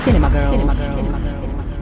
Cinema Girls. Cinema Girls. Cinema Girls.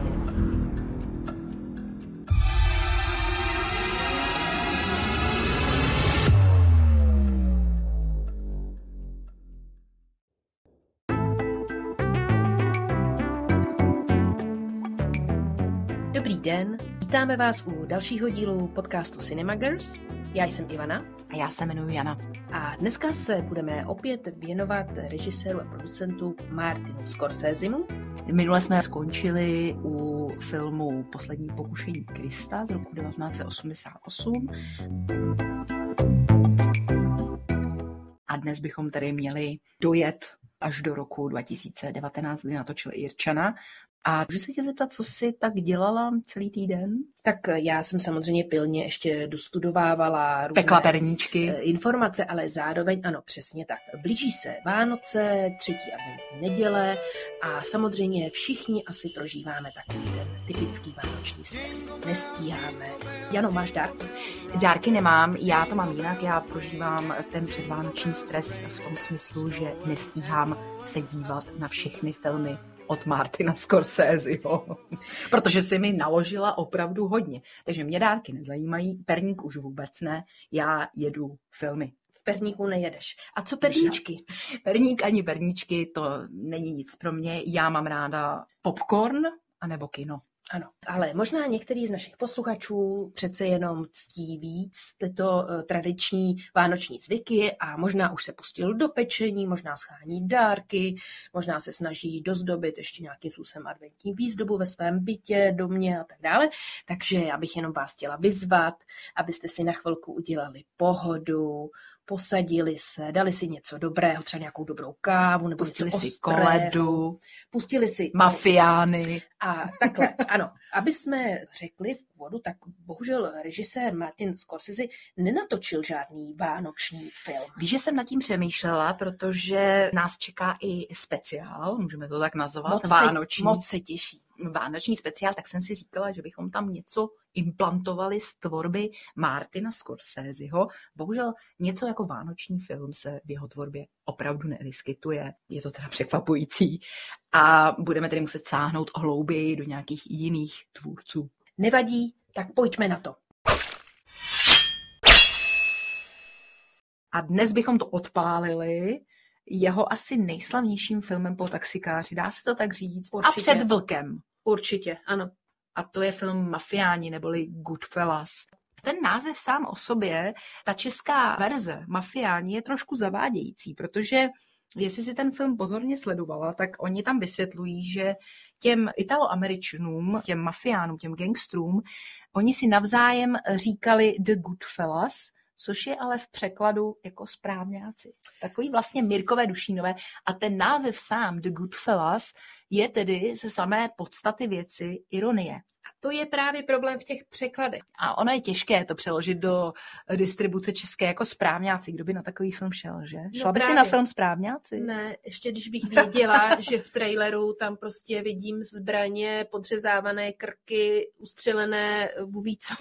Dobrý den, vítáme vás u dalšího dílu podcastu Cinema Girls. Já jsem Ivana A já se jmenuji Jana. a dneska se budeme opět věnovat režiséru a producentu Martinu Scorsesemu. Minule jsme skončili u filmu Poslední pokušení Krista z roku 1988. A dnes bychom tedy měli dojet až do roku 2019, kdy natočil Irčana. A můžu se tě zeptat, co jsi tak dělala celý týden? Tak já jsem samozřejmě pilně ještě dostudovávala různé Pekla perníčky. eh, informace, ale zároveň, ano, přesně tak. Blíží se Vánoce, třetí adventní neděle a samozřejmě všichni asi prožíváme takový ten typický vánoční stres. Nestíháme. Jano, máš dárky? Dárky nemám, já to mám jinak, já prožívám ten předvánoční stres v tom smyslu, že nestíhám se dívat na všechny filmy od Martina Scorseseho, protože si mi naložila opravdu hodně. Takže mě dárky nezajímají, perník už vůbec ne, já jedu filmy. V perníku nejedeš. A co perníčky? Perník ani perníčky, to není nic pro mě, já mám ráda popcorn anebo kino. Ano, ale možná některý z našich posluchačů přece jenom ctí víc tyto eh, tradiční vánoční zvyky a možná už se pustil do pečení, možná schání dárky, možná se snaží dozdobit ještě nějakým způsobem adventní výzdobu ve svém bytě, domě a tak dále. Takže já bych jenom vás chtěla vyzvat, abyste si na chvilku udělali pohodu, posadili se, dali si něco dobrého, třeba nějakou dobrou kávu, nebo Pustili si ostrého, koledu, pustili si mafiány. a takhle, ano, aby jsme řekli v úvodu, tak bohužel režisér Martin Scorsese nenatočil žádný vánoční film. Víš, že jsem nad tím přemýšlela, protože nás čeká i speciál, můžeme to tak nazvat, se, vánoční, moc se těší. Vánoční speciál, tak jsem si říkala, že bychom tam něco implantovali z tvorby Martina Scorseseho. Bohužel něco jako vánoční film se v jeho tvorbě opravdu nevyskytuje. Je to teda překvapující. A budeme tedy muset sáhnout hlouběji do nějakých jiných tvůrců. Nevadí, tak pojďme na to. A dnes bychom to odpálili jeho asi nejslavnějším filmem po taxikáři, dá se to tak říct. Určitě. A před vlkem. Určitě, ano. A to je film Mafiáni neboli Goodfellas. Ten název sám o sobě, ta česká verze Mafiáni je trošku zavádějící, protože jestli si ten film pozorně sledovala, tak oni tam vysvětlují, že těm italoameričanům, těm mafiánům, těm gangstrům, oni si navzájem říkali The Goodfellas, což je ale v překladu jako správňáci. Takový vlastně Mirkové Dušínové. A ten název sám, The Goodfellas, je tedy ze samé podstaty věci ironie. A to je právě problém v těch překladech. A ono je těžké to přeložit do distribuce české jako správňáci. Kdo by na takový film šel, že? Šla by si na film správňáci? Ne, ještě když bych věděla, že v traileru tam prostě vidím zbraně, podřezávané krky, ustřelené, Bůh ví co.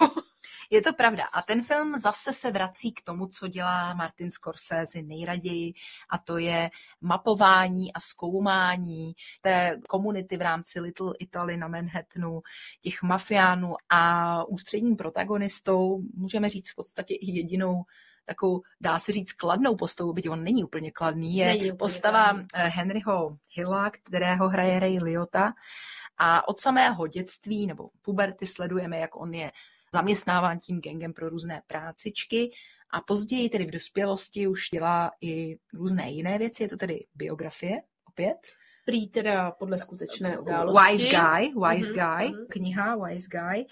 Je to pravda. A ten film zase se vrací k tomu, co dělá Martin Scorsese nejraději, a to je mapování a zkoumání té komunity v rámci Little Italy na Manhattanu, těch mafiánů a ústředním protagonistou, můžeme říct v podstatě i jedinou takovou, dá se říct, kladnou postavu, byť on není úplně kladný, je Není úplně postava kladný. eh, Henryho Hilla, kterého hraje Ray Liotta. A od samého dětství nebo puberty sledujeme, jak on je zaměstnáván tím gengem pro různé prácičky a později tedy v dospělosti už dělá i různé jiné věci. Je to tedy biografie opět. Prý teda podle skutečné události. Wise Guy, Wise Mhm, Guy, mhm. kniha Wise Guy.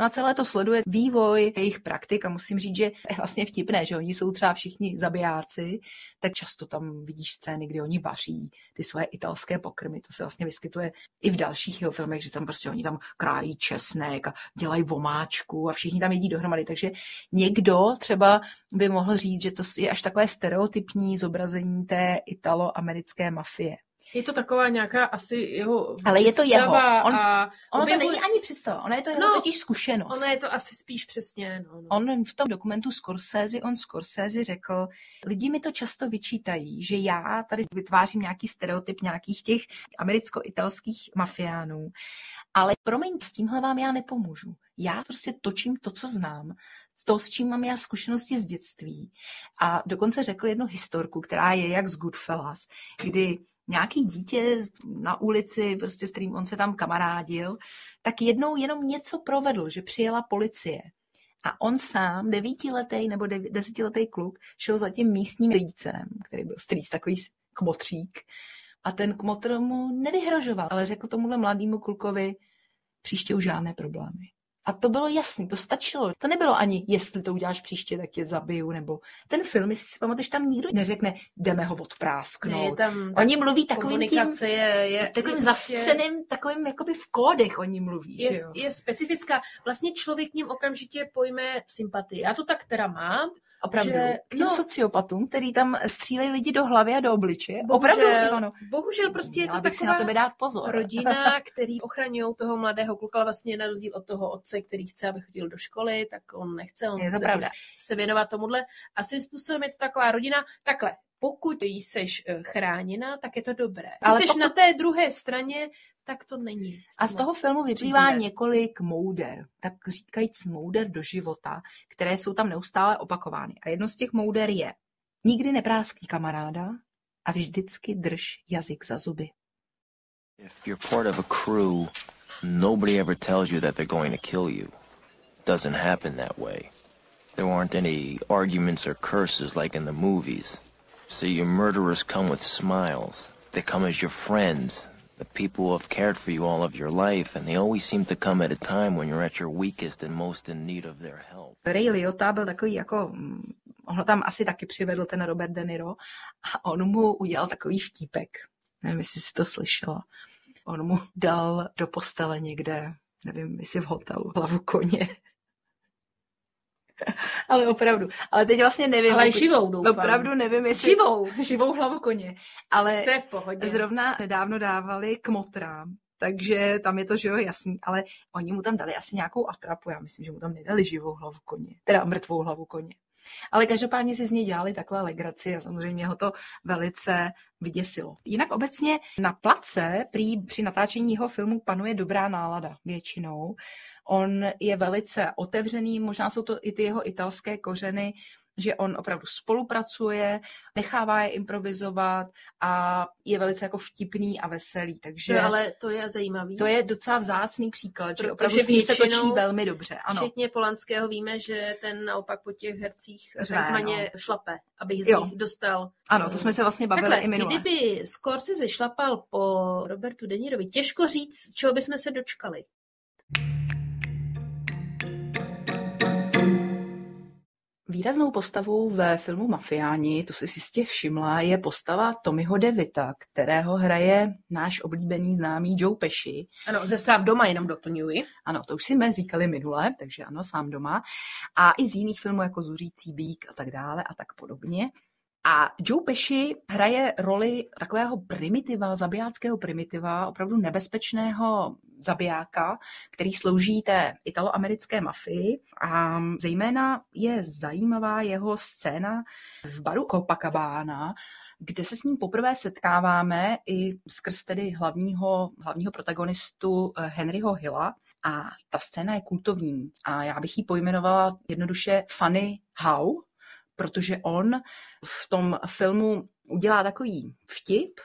No a celé to sleduje vývoj jejich praktik a musím říct, že je vlastně vtipné, že oni jsou třeba všichni zabijáci, tak často tam vidíš scény, kdy oni vaří ty svoje italské pokrmy. To se vlastně vyskytuje i v dalších jeho filmech, že tam prostě oni tam krájí česnek a dělají vomáčku a všichni tam jedí dohromady. Takže někdo třeba by mohl říct, že to je až takové stereotypní zobrazení té italo-americké mafie. Je to taková nějaká asi jeho Ale je to jeho. On, a ono objevu- to není ani představa, ona je to jeho No, totiž zkušenost. Ono je to asi spíš přesně, no, no. On v tom dokumentu Scorsese, on Scorsese řekl, lidi mi to často vyčítají, že já tady vytvářím nějaký stereotyp nějakých těch americko-italských mafiánů, ale promiň, s tímhle vám já nepomůžu. Já prostě točím to, co znám, to, s čím mám já zkušenosti z dětství. A dokonce řekl jednu historku, která je jak z Goodfellas, kdy nějaký dítě na ulici, prostě s kterým on se tam kamarádil, tak jednou jenom něco provedl, že přijela policie. A on sám, devítiletý nebo dev- desetiletý kluk, šel za tím místním strýcem, který byl strýc, takový kmotřík. A ten kmotr mu nevyhrožoval, ale řekl tomuhle mladému klukovi, příště už žádné problémy. A to bylo jasný, to stačilo. To nebylo ani, jestli to uděláš příště, tak tě zabiju, nebo ten film, jestli si pamatuješ, tam nikdo neřekne, jdeme ho Ne, je odprásknout. tam Oni mluví takovým tím, je, je, takovým je prostě- zastřeným, takovým jakoby v kódech oni mluví, je, že jo? je specifická. Vlastně člověk k ním okamžitě pojme sympatii. Já to tak teda mám. Opravdu. že- K těm no. sociopatům, který tam střílejí lidi do hlavy a do obličeje. Bohužel, Opravdu, Ivano. bohužel prostě je to bych si taková na tebe dát pozor. rodina, který ochraňují toho mladého kluka, ale vlastně na rozdíl od toho otce, který chce, aby chodil do školy, tak on nechce, on Je chce pravda. se věnovat tomuhle. A svým způsobem je to taková rodina, takhle, pokud jsi eh, chráněna, tak je to dobré. Ale Ale jsi pokud- na té druhé straně, tak to není. A z toho filmu vyplývá příznivé. několik mouder, tak říkajíc mouder do života, které jsou tam neustále opakovány. A jedno z těch mouder je, nikdy nepráský kamaráda a vždycky drž jazyk za zuby. If you're part of a crew, nobody ever tells you that they're going to kill you. Doesn't happen that way. There aren't any arguments or curses like in the movies. So your murderers come with smiles. They come as your friends, the people have cared for you all of your life, and they always seem to come at a time when you're at your weakest and most in need of their help. Ray Liotta byl takový jako, mm, on ho tam asi taky přivedl ten Robert De Niro a on mu udělal takový vtípek. Nevím, jestli si to slyšela. On mu dal do postele někde, nevím, jestli v hotelu, hlavu koně. Ale opravdu. Ale teď vlastně nevím. Ale živou, doufám. Opravdu nevím, jestli... Živou. Živou hlavu koně. Ale To je v pohodě. zrovna nedávno dávali k motrám, takže tam je to, že jo, jasný, ale oni mu tam dali asi nějakou atrapu, já myslím, že mu tam nedali živou hlavu koně, teda mrtvou hlavu koně. Ale každopádně si z něj dělali takhle legraci a samozřejmě ho to velice vyděsilo. Jinak obecně na place prý při natáčení jeho filmu panuje dobrá nálada většinou. On je velice otevřený, možná jsou to i ty jeho italské kořeny, že on opravdu spolupracuje, nechává je improvizovat a je velice jako vtipný a veselý, takže To ale to je zajímavý. to je docela vzácný příklad, že opravdu ním se točí většinou velmi dobře. Ano. Včetně Polanského víme, že ten naopak po těch hercích Řve, takzvaně šlape, abych z nich dostal. ano, to jsme se vlastně bavili Takhle, i minule. kdyby Scorsese šlapal po Robertu De Nirovi, těžko říct, čeho bychom se dočkali. Výraznou postavou ve filmu Mafiáni, to si jistě všimla, je postava Tommyho DeVita, kterého hraje náš oblíbený známý Joe Pesci. Ano, ze sám doma jenom doplňuji. Ano, to už si jsme říkali minule, takže ano, sám doma. A i z jiných filmů jako Zuřící bík a tak dále a tak podobně. A Joe Pesci hraje roli takového primitiva, zabijáckého primitiva, opravdu nebezpečného zabijáka, který slouží té italoamerické mafii. A zejména je zajímavá jeho scéna v baru Copacabana, kde se s ním poprvé setkáváme i skrz tedy hlavního, hlavního protagonistu eh, Henryho Hilla. A ta scéna je kultovní a já bych ji pojmenovala jednoduše Funny How, protože on v tom filmu udělá takový vtip,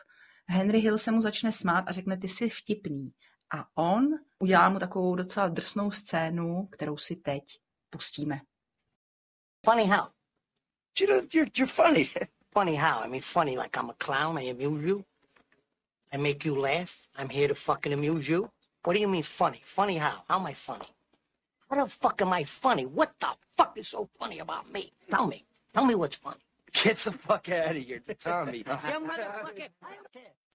Henry Hill se mu začne smát a řekne, ty jsi vtipný. A on udělá mu takovou docela drsnou scénu, kterou si teď pustíme. Funny how? You know, you're, you're funny. Funny how? I mean, funny like I'm a clown. I amuse you. I make you laugh. I'm here to fucking amuse you. What do you mean funny? Funny how? How am I funny? How the fuck am I funny? What the fuck is so funny about me? Tell me. Tell me what's funny. Get the fuck out of here, Tommy.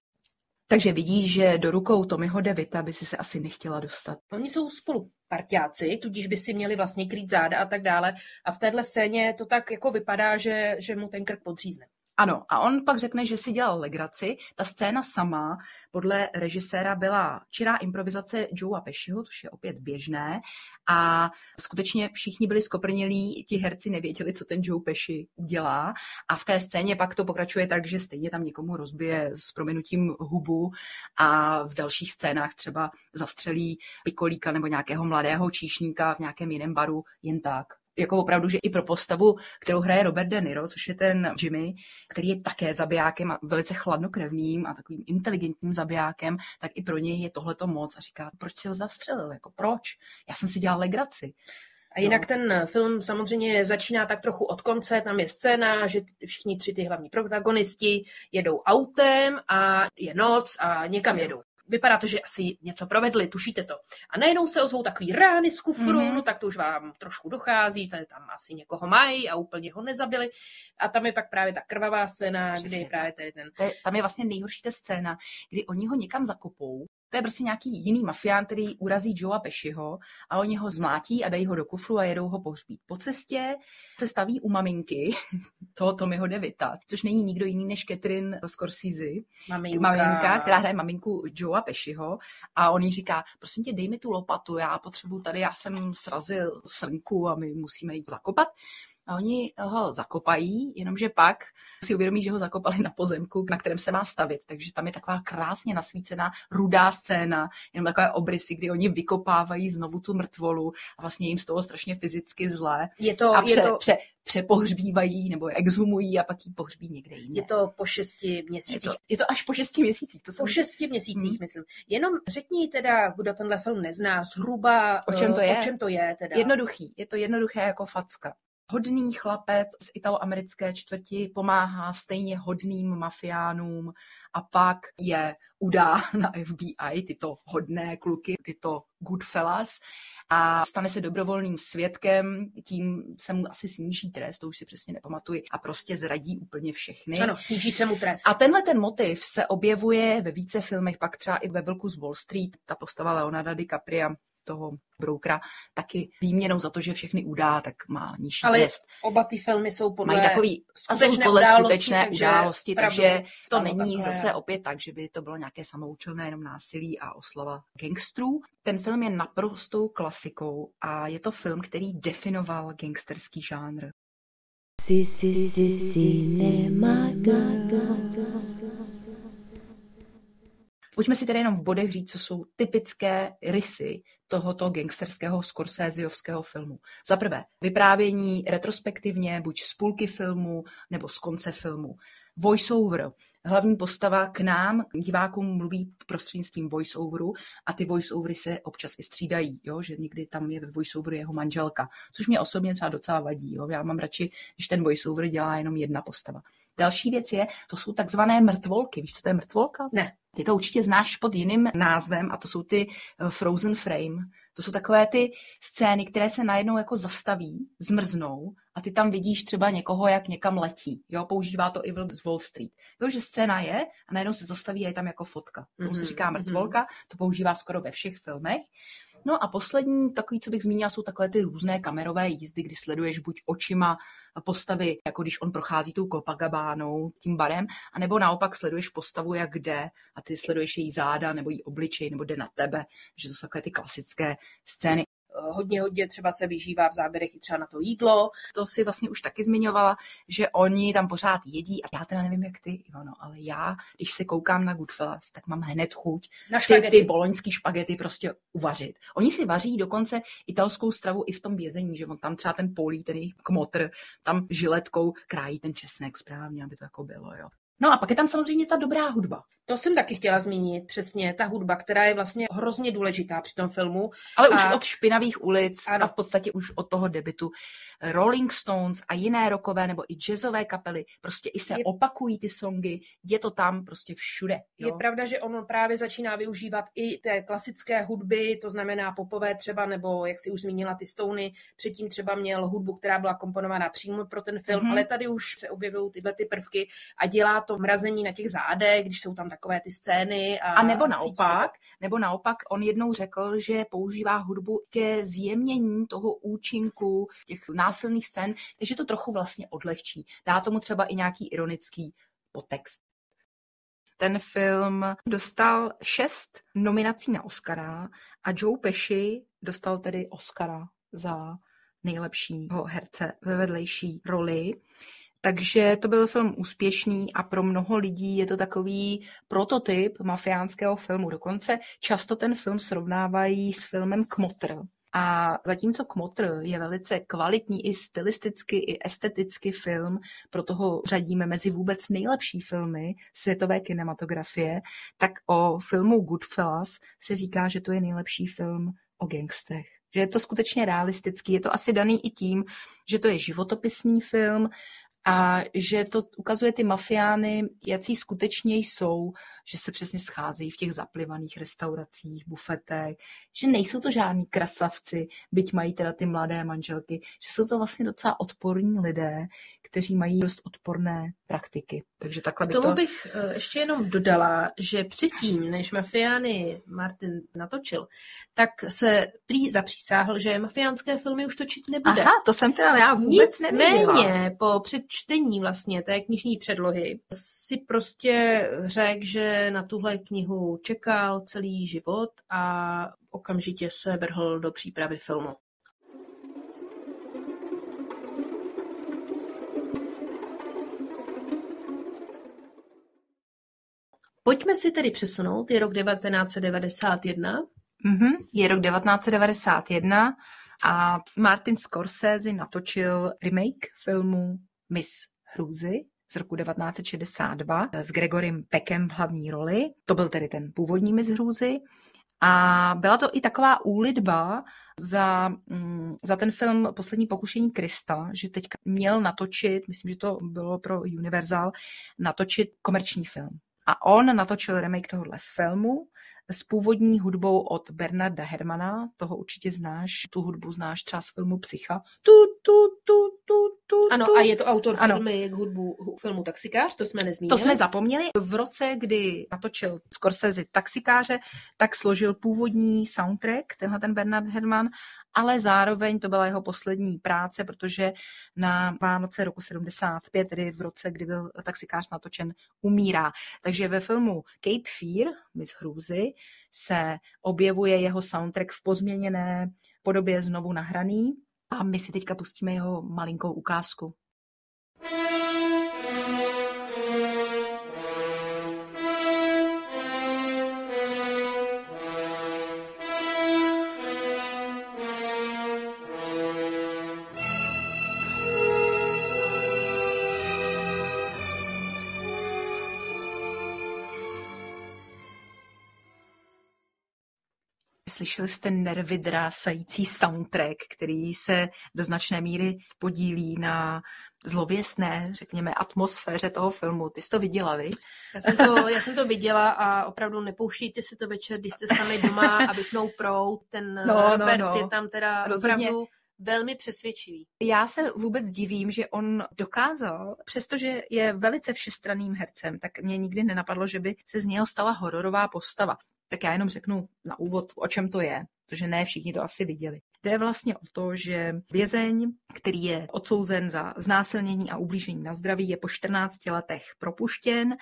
Takže vidíš, že do rukou Tommyho Devita by si se asi nechtěla dostat. Oni jsou spolu partiáci, tudíž by si měli vlastně krýt záda a tak dále. A v téhle scéně to tak jako vypadá, že, že mu ten krk podřízne. Ano, a on pak řekne, že si dělal legraci. Ta scéna sama podle režiséra byla čirá improvizace Joea Pesciho, což je opět běžné. A skutečně všichni byli skoprnělí, ti herci nevěděli, co ten Joe Pesci udělá. A v té scéně pak to pokračuje tak, že stejně tam někomu rozbije s prominutím hubu a v dalších scénách třeba zastřelí pikolíka nebo nějakého mladého číšníka v nějakém jiném baru jen tak jako opravdu, že i pro postavu, kterou hraje Robert De Niro, což je ten Jimmy, který je také zabijákem a velice chladnokrevným a takovým inteligentním zabijákem, tak i pro něj je tohleto moc a říká, proč si ho zastřelil, jako proč? Já jsem si dělal legraci. A jinak no. ten film samozřejmě začíná tak trochu od konce, tam je scéna, že všichni tři ty hlavní protagonisti jedou autem a je noc a někam jedou vypadá to, že asi něco provedli, tušíte to. A najednou se ozvou takový rány z kufru, mm-hmm. no tak to už vám trošku dochází, tady tam asi někoho mají a úplně ho nezabili. A tam je pak právě ta krvavá scéna, Přesně, kdy právě tady ten... Tam je vlastně nejhorší ta scéna, kdy oni ho někam zakopou to je prostě nějaký jiný mafián, který urazí Joea Pešiho a oni ho zmlátí a dají ho do kufru a jedou ho pohřbít. Po cestě se staví u maminky toho Tommyho Devita, což není nikdo jiný než Catherine Scorsese, maminka. maminka která hraje maminku Joea Pešiho a on jí říká, prosím tě, dej mi tu lopatu, já potřebuji tady, já jsem srazil srnku a my musíme jít zakopat a oni ho zakopají, jenomže pak si uvědomí, že ho zakopali na pozemku, na kterém se má stavit. Takže tam je taková krásně nasvícená rudá scéna, jenom takové obrysy, kdy oni vykopávají znovu tu mrtvolu a vlastně jim z toho strašně fyzicky zlé. Je to, a pře, je to... Pře, přepohřbívají nebo exhumují a pak ji pohřbí někde jinde. Je to po šesti měsících. Je to, je to až po šesti měsících. To jsem... Po šesti měsících, hmm. myslím. Jenom řekni teda, kdo tenhle film nezná, zhruba o čem to je. O čem to je teda. Jednoduchý. Je to jednoduché jako facka hodný chlapec z italoamerické čtvrti pomáhá stejně hodným mafiánům a pak je udá na FBI, tyto hodné kluky, tyto Goodfellas a stane se dobrovolným svědkem, tím se mu asi sníží trest, to už si přesně nepamatuji, a prostě zradí úplně všechny. Ano, sníží se mu trest. A tenhle ten motiv se objevuje ve více filmech, pak třeba i ve Vlku z Wall Street, ta postava Leonarda DiCapria toho broukra taky výměnou za to, že všechny udá, tak má nižší Ale trest. oba ty filmy jsou podle Mají takový, skutečné podle události, skutečné takže události, takže to není takhle. zase opět tak, že by to bylo nějaké samoučelné jenom násilí a oslava gangstrů. Ten film je naprostou klasikou a je to film, který definoval gangsterský žánr. Si, si, si, cinema, Pojďme si tedy jenom v bodech říct, co jsou typické rysy tohoto gangsterského Scorseseovského filmu. Za prvé, vyprávění retrospektivně, buď z půlky filmu nebo z konce filmu. Voiceover. Hlavní postava k nám, divákům, mluví prostřednictvím voiceoveru a ty voiceovery se občas i střídají, jo? že někdy tam je ve voiceoveru jeho manželka, což mě osobně třeba docela vadí. Jo? Já mám radši, když ten voiceover dělá jenom jedna postava. Další věc je, to jsou takzvané mrtvolky. Víš, co to je mrtvolka? Ne. Ty to určitě znáš pod jiným názvem a to jsou ty eh, frozen frame. To jsou takové ty scény, které se najednou jako zastaví, zmrznou a ty tam vidíš třeba někoho, jak někam letí. Jo, používá to i z Wall Street. Jo, že scéna je a najednou se zastaví a je tam jako fotka. To mm-hmm. se říká mhm. mrtvolka, to používá skoro ve všech filmech. No a poslední, takový, co bych zmínila, jsou takové ty různé kamerové jízdy, kdy sleduješ buď očima postavy, jako když on prochází tou Copacabánou, tím barem, anebo naopak sleduješ postavu, jak jde a ty sleduješ její záda nebo její obličej, nebo jde na tebe, že to jsou takové ty klasické scény hodně, hodně třeba se vyžívá v záběrech i třeba na to jídlo. To si vlastně už taky zmiňovala, že oni tam pořád jedí a já teda nevím, jak ty, Ivano, ale já, když se koukám na Goodfellas, tak mám hned chuť na si ty boloňský špagety prostě uvařit. Oni si vaří dokonce italskou stravu i v tom vězení, že on tam třeba ten polí, ten jejich kmotr, tam žiletkou krájí ten česnek správně, aby to jako bylo, jo. No a pak je tam samozřejmě ta dobrá hudba. To jsem taky chtěla zmínit, přesně, ta hudba, která je vlastně hrozně důležitá při tom filmu. Ale a... už od špinavých ulic ano. a v podstatě už od toho debitu Rolling Stones a jiné rokové nebo i jazzové kapely, prostě i se je... opakují ty songy, je to tam prostě všude. Jo? Je pravda, že ono právě začíná využívat i té klasické hudby, to znamená popové třeba, nebo jak si už zmínila ty Stony, předtím třeba měl hudbu, která byla komponovaná přímo pro ten film, mm-hmm. ale tady už se objevují tyhle ty prvky a dělá to to mrazení na těch zádech, když jsou tam takové ty scény. A, A nebo naopak, nebo naopak, on jednou řekl, že používá hudbu ke zjemnění toho účinku těch násilných scén, takže to trochu vlastně odlehčí. Dá tomu třeba i nějaký ironický podtext. Ten film dostal šest nominací na Oscara a Joe Pesci dostal tedy Oscara za nejlepšího herce ve vedlejší roli. Takže to byl film úspěšný a pro mnoho lidí je to takový prototyp mafiánského filmu. Dokonce často ten film srovnávají s filmem Kmotr. A zatímco Kmotr je velice kvalitní i stylisticky, i esteticky film, proto ho řadíme mezi vůbec nejlepší filmy světové kinematografie, tak o filmu Goodfellas se říká, že to je nejlepší film o gangstrech. Že je to skutečně realistický. Je to asi daný i tím, že to je životopisný film, a že to ukazuje ty mafiány, jaký skutečně jsou, že se přesně scházejí v těch zaplivaných restauracích, bufetech, že nejsou to žádní krasavci, byť mají teda ty mladé manželky, že jsou to vlastně docela odporní lidé, kteří mají dost odporné praktiky. Takže takhle K tomu to... bych eh, ještě jenom dodala, že předtím, než mafiány Martin natočil, tak se prý zapřísáhl, že mafiánské filmy už točit nebude. Aha, to jsem teda já vůbec. Nicméně po předčtení vlastně té knižní předlohy si prostě řekl, že na tuhle knihu čekal celý život a okamžitě se vrhl do přípravy filmu. Pojďme si tedy přesunout, je rok 1991. Mhm, je rok 1991 a Martin Scorsese natočil remake filmu Miss Hrůzy z roku 1962 s Gregorem Peckem v hlavní roli. To byl tedy ten původní Miss Hrůzy. A byla to i taková úlitba za, mm, za ten film Poslední pokušení Krista, že teďka měl natočit, myslím, že to bylo pro Universal, natočit komerční film. A on natočil remake tohohle filmu s původní hudbou od Bernarda Hermana, toho určitě znáš, tu hudbu znáš třeba z filmu Psycha. Tu, tu, tu, tu, tu, Ano, tu. a je to autor Ano. filmy k hudbu hu- filmu Taxikář, to jsme nezmínili. To jsme zapomněli. V roce, kdy natočil Scorsese taxikáře, tak složil původní soundtrack, tenhle ten Bernard Herrmann, ale zároveň to byla jeho poslední práce, protože na Vánoce roku 75, tedy v roce, kdy byl taxikář natočen, umírá. Takže ve filmu Cape Fear, Miss Hrůzy, se objevuje jeho soundtrack v pozměněné podobě znovu nahraný a my si teďka pustíme jeho malinkou ukázku. Slyšeli jste nervy drásající soundtrack, který se do značné míry podílí na zlověstné, řekněme, atmosféře toho filmu. Ty jsi to viděla, vy? Já jsem, to, já jsem to viděla a opravdu nepouštějte si to večer, když jste sami doma a vypnou prout. Ten No, no, no, no. je tam teda Rozhodně. opravdu velmi přesvědčivý. Já se vůbec divím, že on dokázal, přestože je velice všestranným hercem, tak mě nikdy nenapadlo, že by se z něho stala hororová postava. Tak já jenom řeknu na úvod, o čem to je, protože ne všichni to asi viděli. Jde vlastně o to, že vězeň, který je odsouzen za znásilnění a ublížení na zdraví, je po 14 letech propuštěn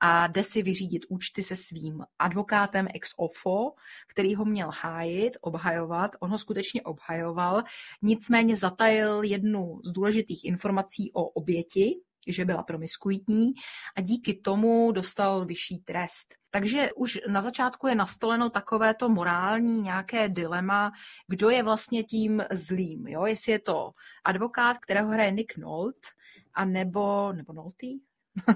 a jde si vyřídit účty se svým advokátem ex ofo, který ho měl hájit, obhajovat. On ho skutečně obhajoval, nicméně zatajil jednu z důležitých informací o oběti, že byla promiskuitní a díky tomu dostal vyšší trest. Takže už na začátku je nastoleno takovéto morální nějaké dilema, kdo je vlastně tím zlým. Jo? Jestli je to advokát, kterého hraje Nick Nolte, a nebo, nebo Nolte?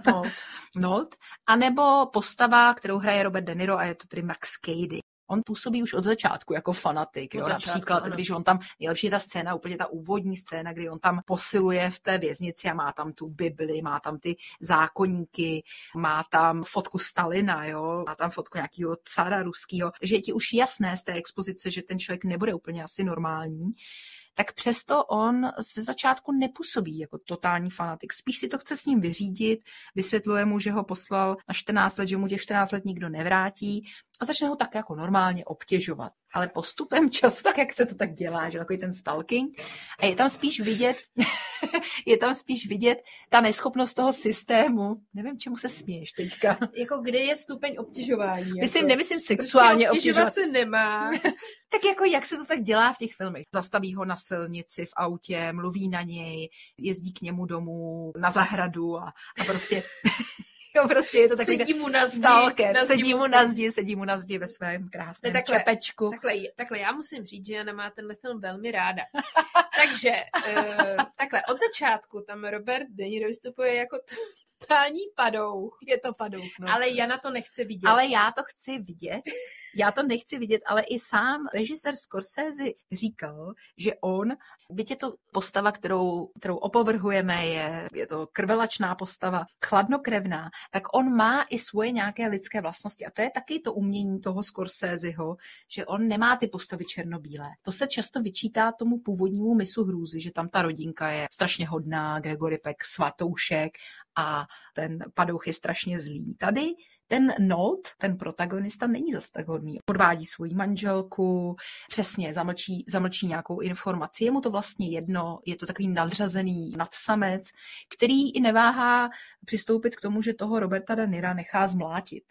No. Nolte, a nebo postava, kterou hraje Robert De Niro a je to tedy Max Cady. On působí už od začátku jako fanatik. Jo? začátku, Například, ano. když on tam, nejlepší je ta scéna, úplně ta úvodní scéna, kdy on tam posiluje v té věznici a má tam tu Bibli, má tam ty zákonníky, má tam fotku Stalina, jo? má tam fotku nějakého cara ruského. Takže je ti už jasné z té expozice, že ten člověk nebude úplně asi normální. tak přesto on ze začátku nepůsobí jako totální fanatik. Spíš si to chce s ním vyřídit, vysvětluje mu, že ho poslal na 14 let, že mu těch 14 let nikdo nevrátí a začne ho tak jako normálně obtěžovat. Ale postupem času, tak jak se to tak dělá, že takový ten stalking, a je tam spíš vidět, je tam spíš vidět ta neschopnost toho systému. Nevím, čemu se směješ teďka. Jako kde je stupeň obtěžování? Myslím, jako? nemyslím sexuálně prostě obtěžovat. obtěžovat. se nemá. Tak jako jak se to tak dělá v těch filmech. Zastaví ho na silnici v autě, mluví na něj, jezdí k němu domů na zahradu a, a prostě Jo, prostě je to takový Sedí mu na zdi, stalker. na zdi sedí mu na zdi, sedí mu na zdi ve svém krásném Ne, takhle, čepečku. Takhle, takhle, já musím říct, že Jana má tenhle film velmi ráda. Takže, uh, takhle, od začátku tam Robert De Niro vystupuje jako totální padouch, Je to padouch, no. ale Jana to nechce vidět. ale já to chci vidět. Já to nechci vidět, ale i sám režisér Scorsese říkal, že on, byť je to postava, kterou, kterou opovrhujeme, je, je to krvelačná postava, chladnokrevná, tak on má i svoje nějaké lidské vlastnosti. A to je taky to umění toho Scorseseho, že on nemá ty postavy černobílé. To se často vyčítá tomu původnímu misu hrůzy, že tam ta rodinka je strašně hodná, Gregory Peck, svatoušek a ten padouch je strašně zlý. Tady ten Nolt, ten protagonista, není zas tak hodný. Podvádí svoji manželku, přesně zamlčí, zamlčí nějakou informaci. Je mu to vlastně jedno, je to takový nadřazený nadsamec, který i neváhá přistoupit k tomu, že toho Roberta De Nira nechá zmlátit.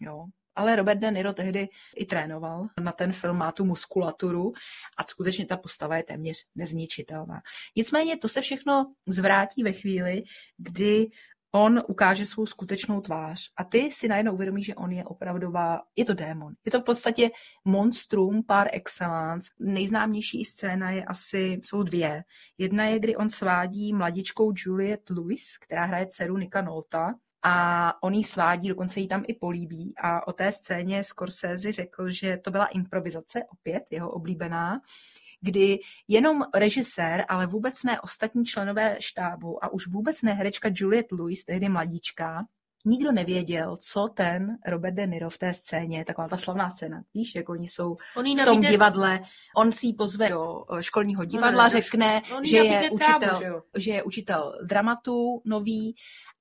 Jo. Ale Robert De Niro tehdy i trénoval na ten film, má tu muskulaturu a skutečně ta postava je téměř nezničitelná. Nicméně to se všechno zvrátí ve chvíli, kdy on ukáže svou skutečnou tvář a ty si najednou uvědomíš, že on je opravdová, je to démon. Je to v podstatě monstrum par excellence. Nejznámější scéna je asi, jsou dvě. Jedna je, kdy on svádí mladičkou Juliet Lewis, která hraje dceru Nika Nolta, a on jí svádí, dokonce jí tam i políbí. A o té scéně Scorsese řekl, že to byla improvizace, opět jeho oblíbená, kdy jenom režisér, ale vůbec ne ostatní členové štábu a už vůbec ne herečka Juliet Lewis, tehdy mladíčka, nikdo nevěděl, co ten Robert De Niro v té scéně, taková ta slavná scéna, víš, jak oni jsou On v tom nabídne- divadle, on si ji pozve do eh, školního divadla, ne, do řekne, on jí že je, učitel, že že je učitel dramatu nový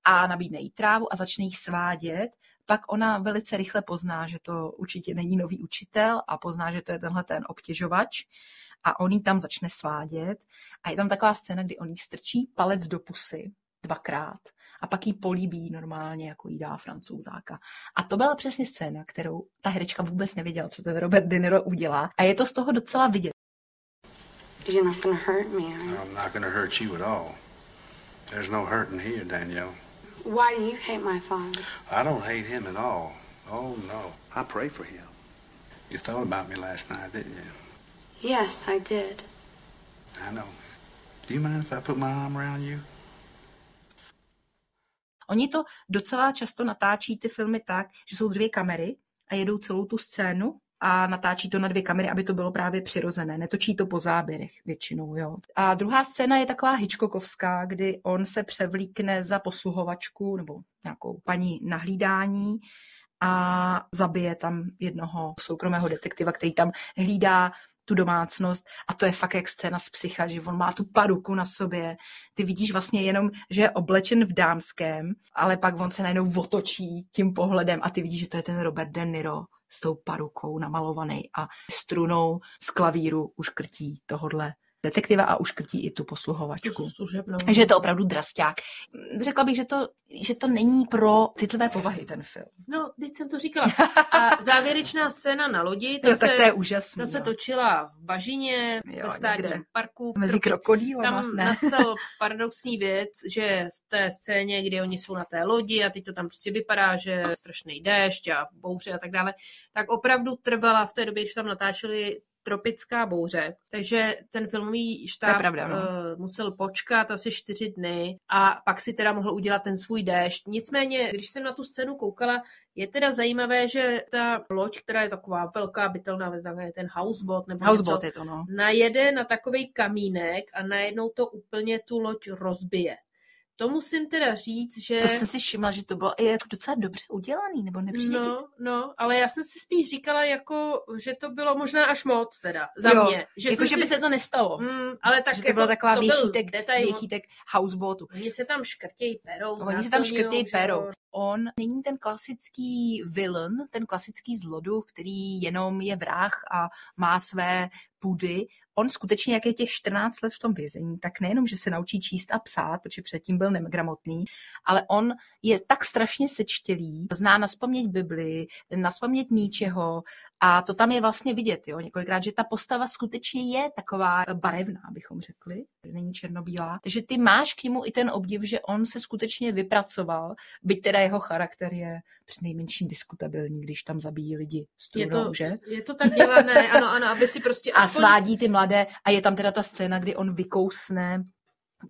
a nabídne jí trávu a začne jí svádět, pak ona velice rychle pozná, že to určitě není nový učitel a pozná, že to je tenhle ten obtěžovač a on jí tam začne svádět a je tam taková scéna, kdy on jí strčí palec do pusy dvakrát a pak jí políbí normálně, jako jí dá francouzáka. A to byla přesně scéna, kterou ta herečka vůbec nevěděla, co ten Robert De Niro udělá. A je to z toho docela vidět. You're not gonna hurt me, are you? I'm not to hurt you at all. There's no hurting here, Danielle. Why do you hate my father? I don't hate him at all. Oh, no. I pray for him. You thought about me last night, didn't you? Yes, I did. I know. Do you mind if I put my arm around you? Oni to docela často natáčí ty filmy tak, že jsou dvě kamery a jedou celou tu scénu a natáčí to na dvě kamery, aby to bylo právě přirozené. Netočí to po záběrech většinou. Jo. A druhá scéna je taková Hitchcockovská, kdy on se převlíkne za posluhovačku nebo nějakou paní na hlídání a zabije tam jednoho soukromého detektiva, který tam hlídá tu domácnost a to je fakt jak scéna z psycha, že on má tu paruku na sobě, ty vidíš vlastně jenom, že je oblečen v dámském, ale pak on se najednou otočí tím pohledem a ty vidíš, že to je ten Robert De Niro s tou parukou namalovaný a strunou z klavíru už krtí tohodle detektiva a už krtí i tu posluhovačku. Služebnou. Takže je to opravdu drasták. Řekla bych, že to, že to není pro citlivé povahy ten film. No, teď jsem to říkala. A závěrečná scéna na lodi, ta, Jo, se, tak to je úžasný. ta se no. točila v Bažině, Jo, ve státním někde. parku. Mezi krokodýlama. Tam ne? nastal paradoxní věc, že v té scéně, kdy oni jsou na té lodi a teď to tam prostě vypadá, že strašný déšť a bouře a tak dále, tak opravdu trvala v té době, když tam natáčeli tropická bouře, takže ten filmový štáb pravda, no. uh, musel počkat asi čtyři dny a pak si teda mohl udělat ten svůj déšť. Nicméně, když jsem na tu scénu koukala, je teda zajímavé, že ta loď, která je taková velká bytelná, takový ten houseboat nebo Houseboat něco, je to, no. najede na takový kamínek a najednou to úplně tu loď rozbije. To musím teda říct, že... To jsem si všimla, že to bylo i jako docela dobře udělaný, nebo nepřijde No, no, ale já jsem si spíš říkala, jako, že to bylo možná až moc teda, za Jo, mě. Že jako, že si... by se to nestalo. Mm, ale tak že to jako, byla taková to byl věchýtek, detail. věchýtek houseboatu. Oni se tam škrtějí perou. Oni si tam škrtějí perou. On není ten klasický villain, ten klasický zloduch, který jenom je vrah a má své půdy. On skutečně, jak je těch 14 let v tom vězení, tak nejenom, že se naučí číst a psát, protože předtím byl negramotný, ale on je tak strašně sečtělý, zná naspaměť Bibli, naspaměť ničeho a to tam je vlastně vidět, jo, několikrát, že ta postava skutečně je taková barevná, bychom řekli, není černobílá. Takže ty máš k němu i ten obdiv, že on se skutečně vypracoval, byť teda jeho charakter je přinejmenším diskutabilní, když tam zabíjí lidi s Je to, že? je to tak dělané, ano, ano, aby si prostě A aspoň... svádí ty mladé a je tam teda ta scéna, kdy on vykousne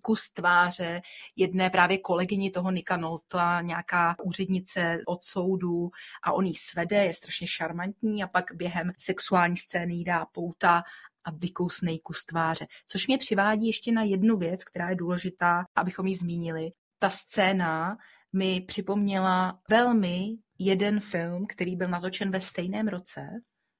kus tváře jedné právě kolegyni toho Nika Nolta, nějaká úřednice od soudu a on jí svede, je strašně šarmantní a pak během sexuální scény jí dá pouta a vykousne jí kus tváře. Což mě přivádí ještě na jednu věc, která je důležitá, abychom ji zmínili. Ta scéna mi připomněla velmi jeden film, který byl natočen ve stejném roce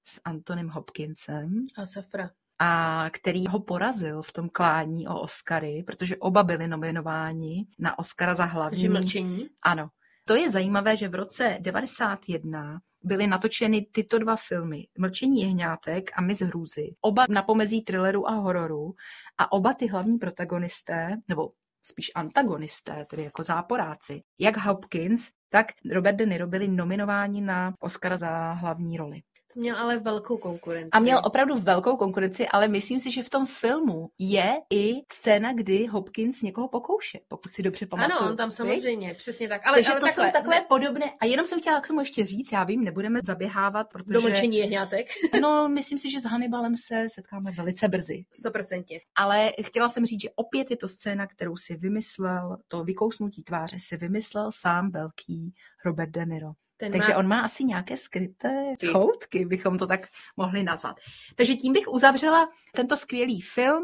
s Antonym Hopkinsem A Safra. A který ho porazil v tom klání o Oscary, protože oba byli nominováni na Oscara za hlavní. Takže mlčení. Ano. To je zajímavé, že v roce 91 byly natočeny tyto dva filmy. Mlčení jehňátek a Miss Hrůzy. Oba na pomezí thrilleru a hororu. A oba ty hlavní protagonisté, nebo spíš antagonisté, tedy jako záporáci, jak Hopkins, tak Robert De Niro byli nominováni na Oscara za hlavní roli. To měl ale velkou konkurenci. A měl opravdu velkou konkurenci, ale myslím si, že v tom filmu je i scéna, kdy Hopkins někoho pokouše, pokud si dobře pamatuju. Ano, on tam samozřejmě, přesně tak. Ale, Takže ale to takhle, jsou takové ne, podobné. A jenom jsem chtěla k tomu ještě říct, já vím, nebudeme zaběhávat, protože... do mlčení jehňátek. No, myslím si, že s Hannibalem se setkáme velice brzy. 100%. Ale chtěla jsem říct, že opět je to scéna, kterou si vymyslel, to vykousnutí tváře si vymyslel sám velký Robert De Niro. Ten Takže má... on má asi nějaké skryté Ty. choutky, bychom to tak mohli nazvat. Takže tím bych uzavřela tento skvělý film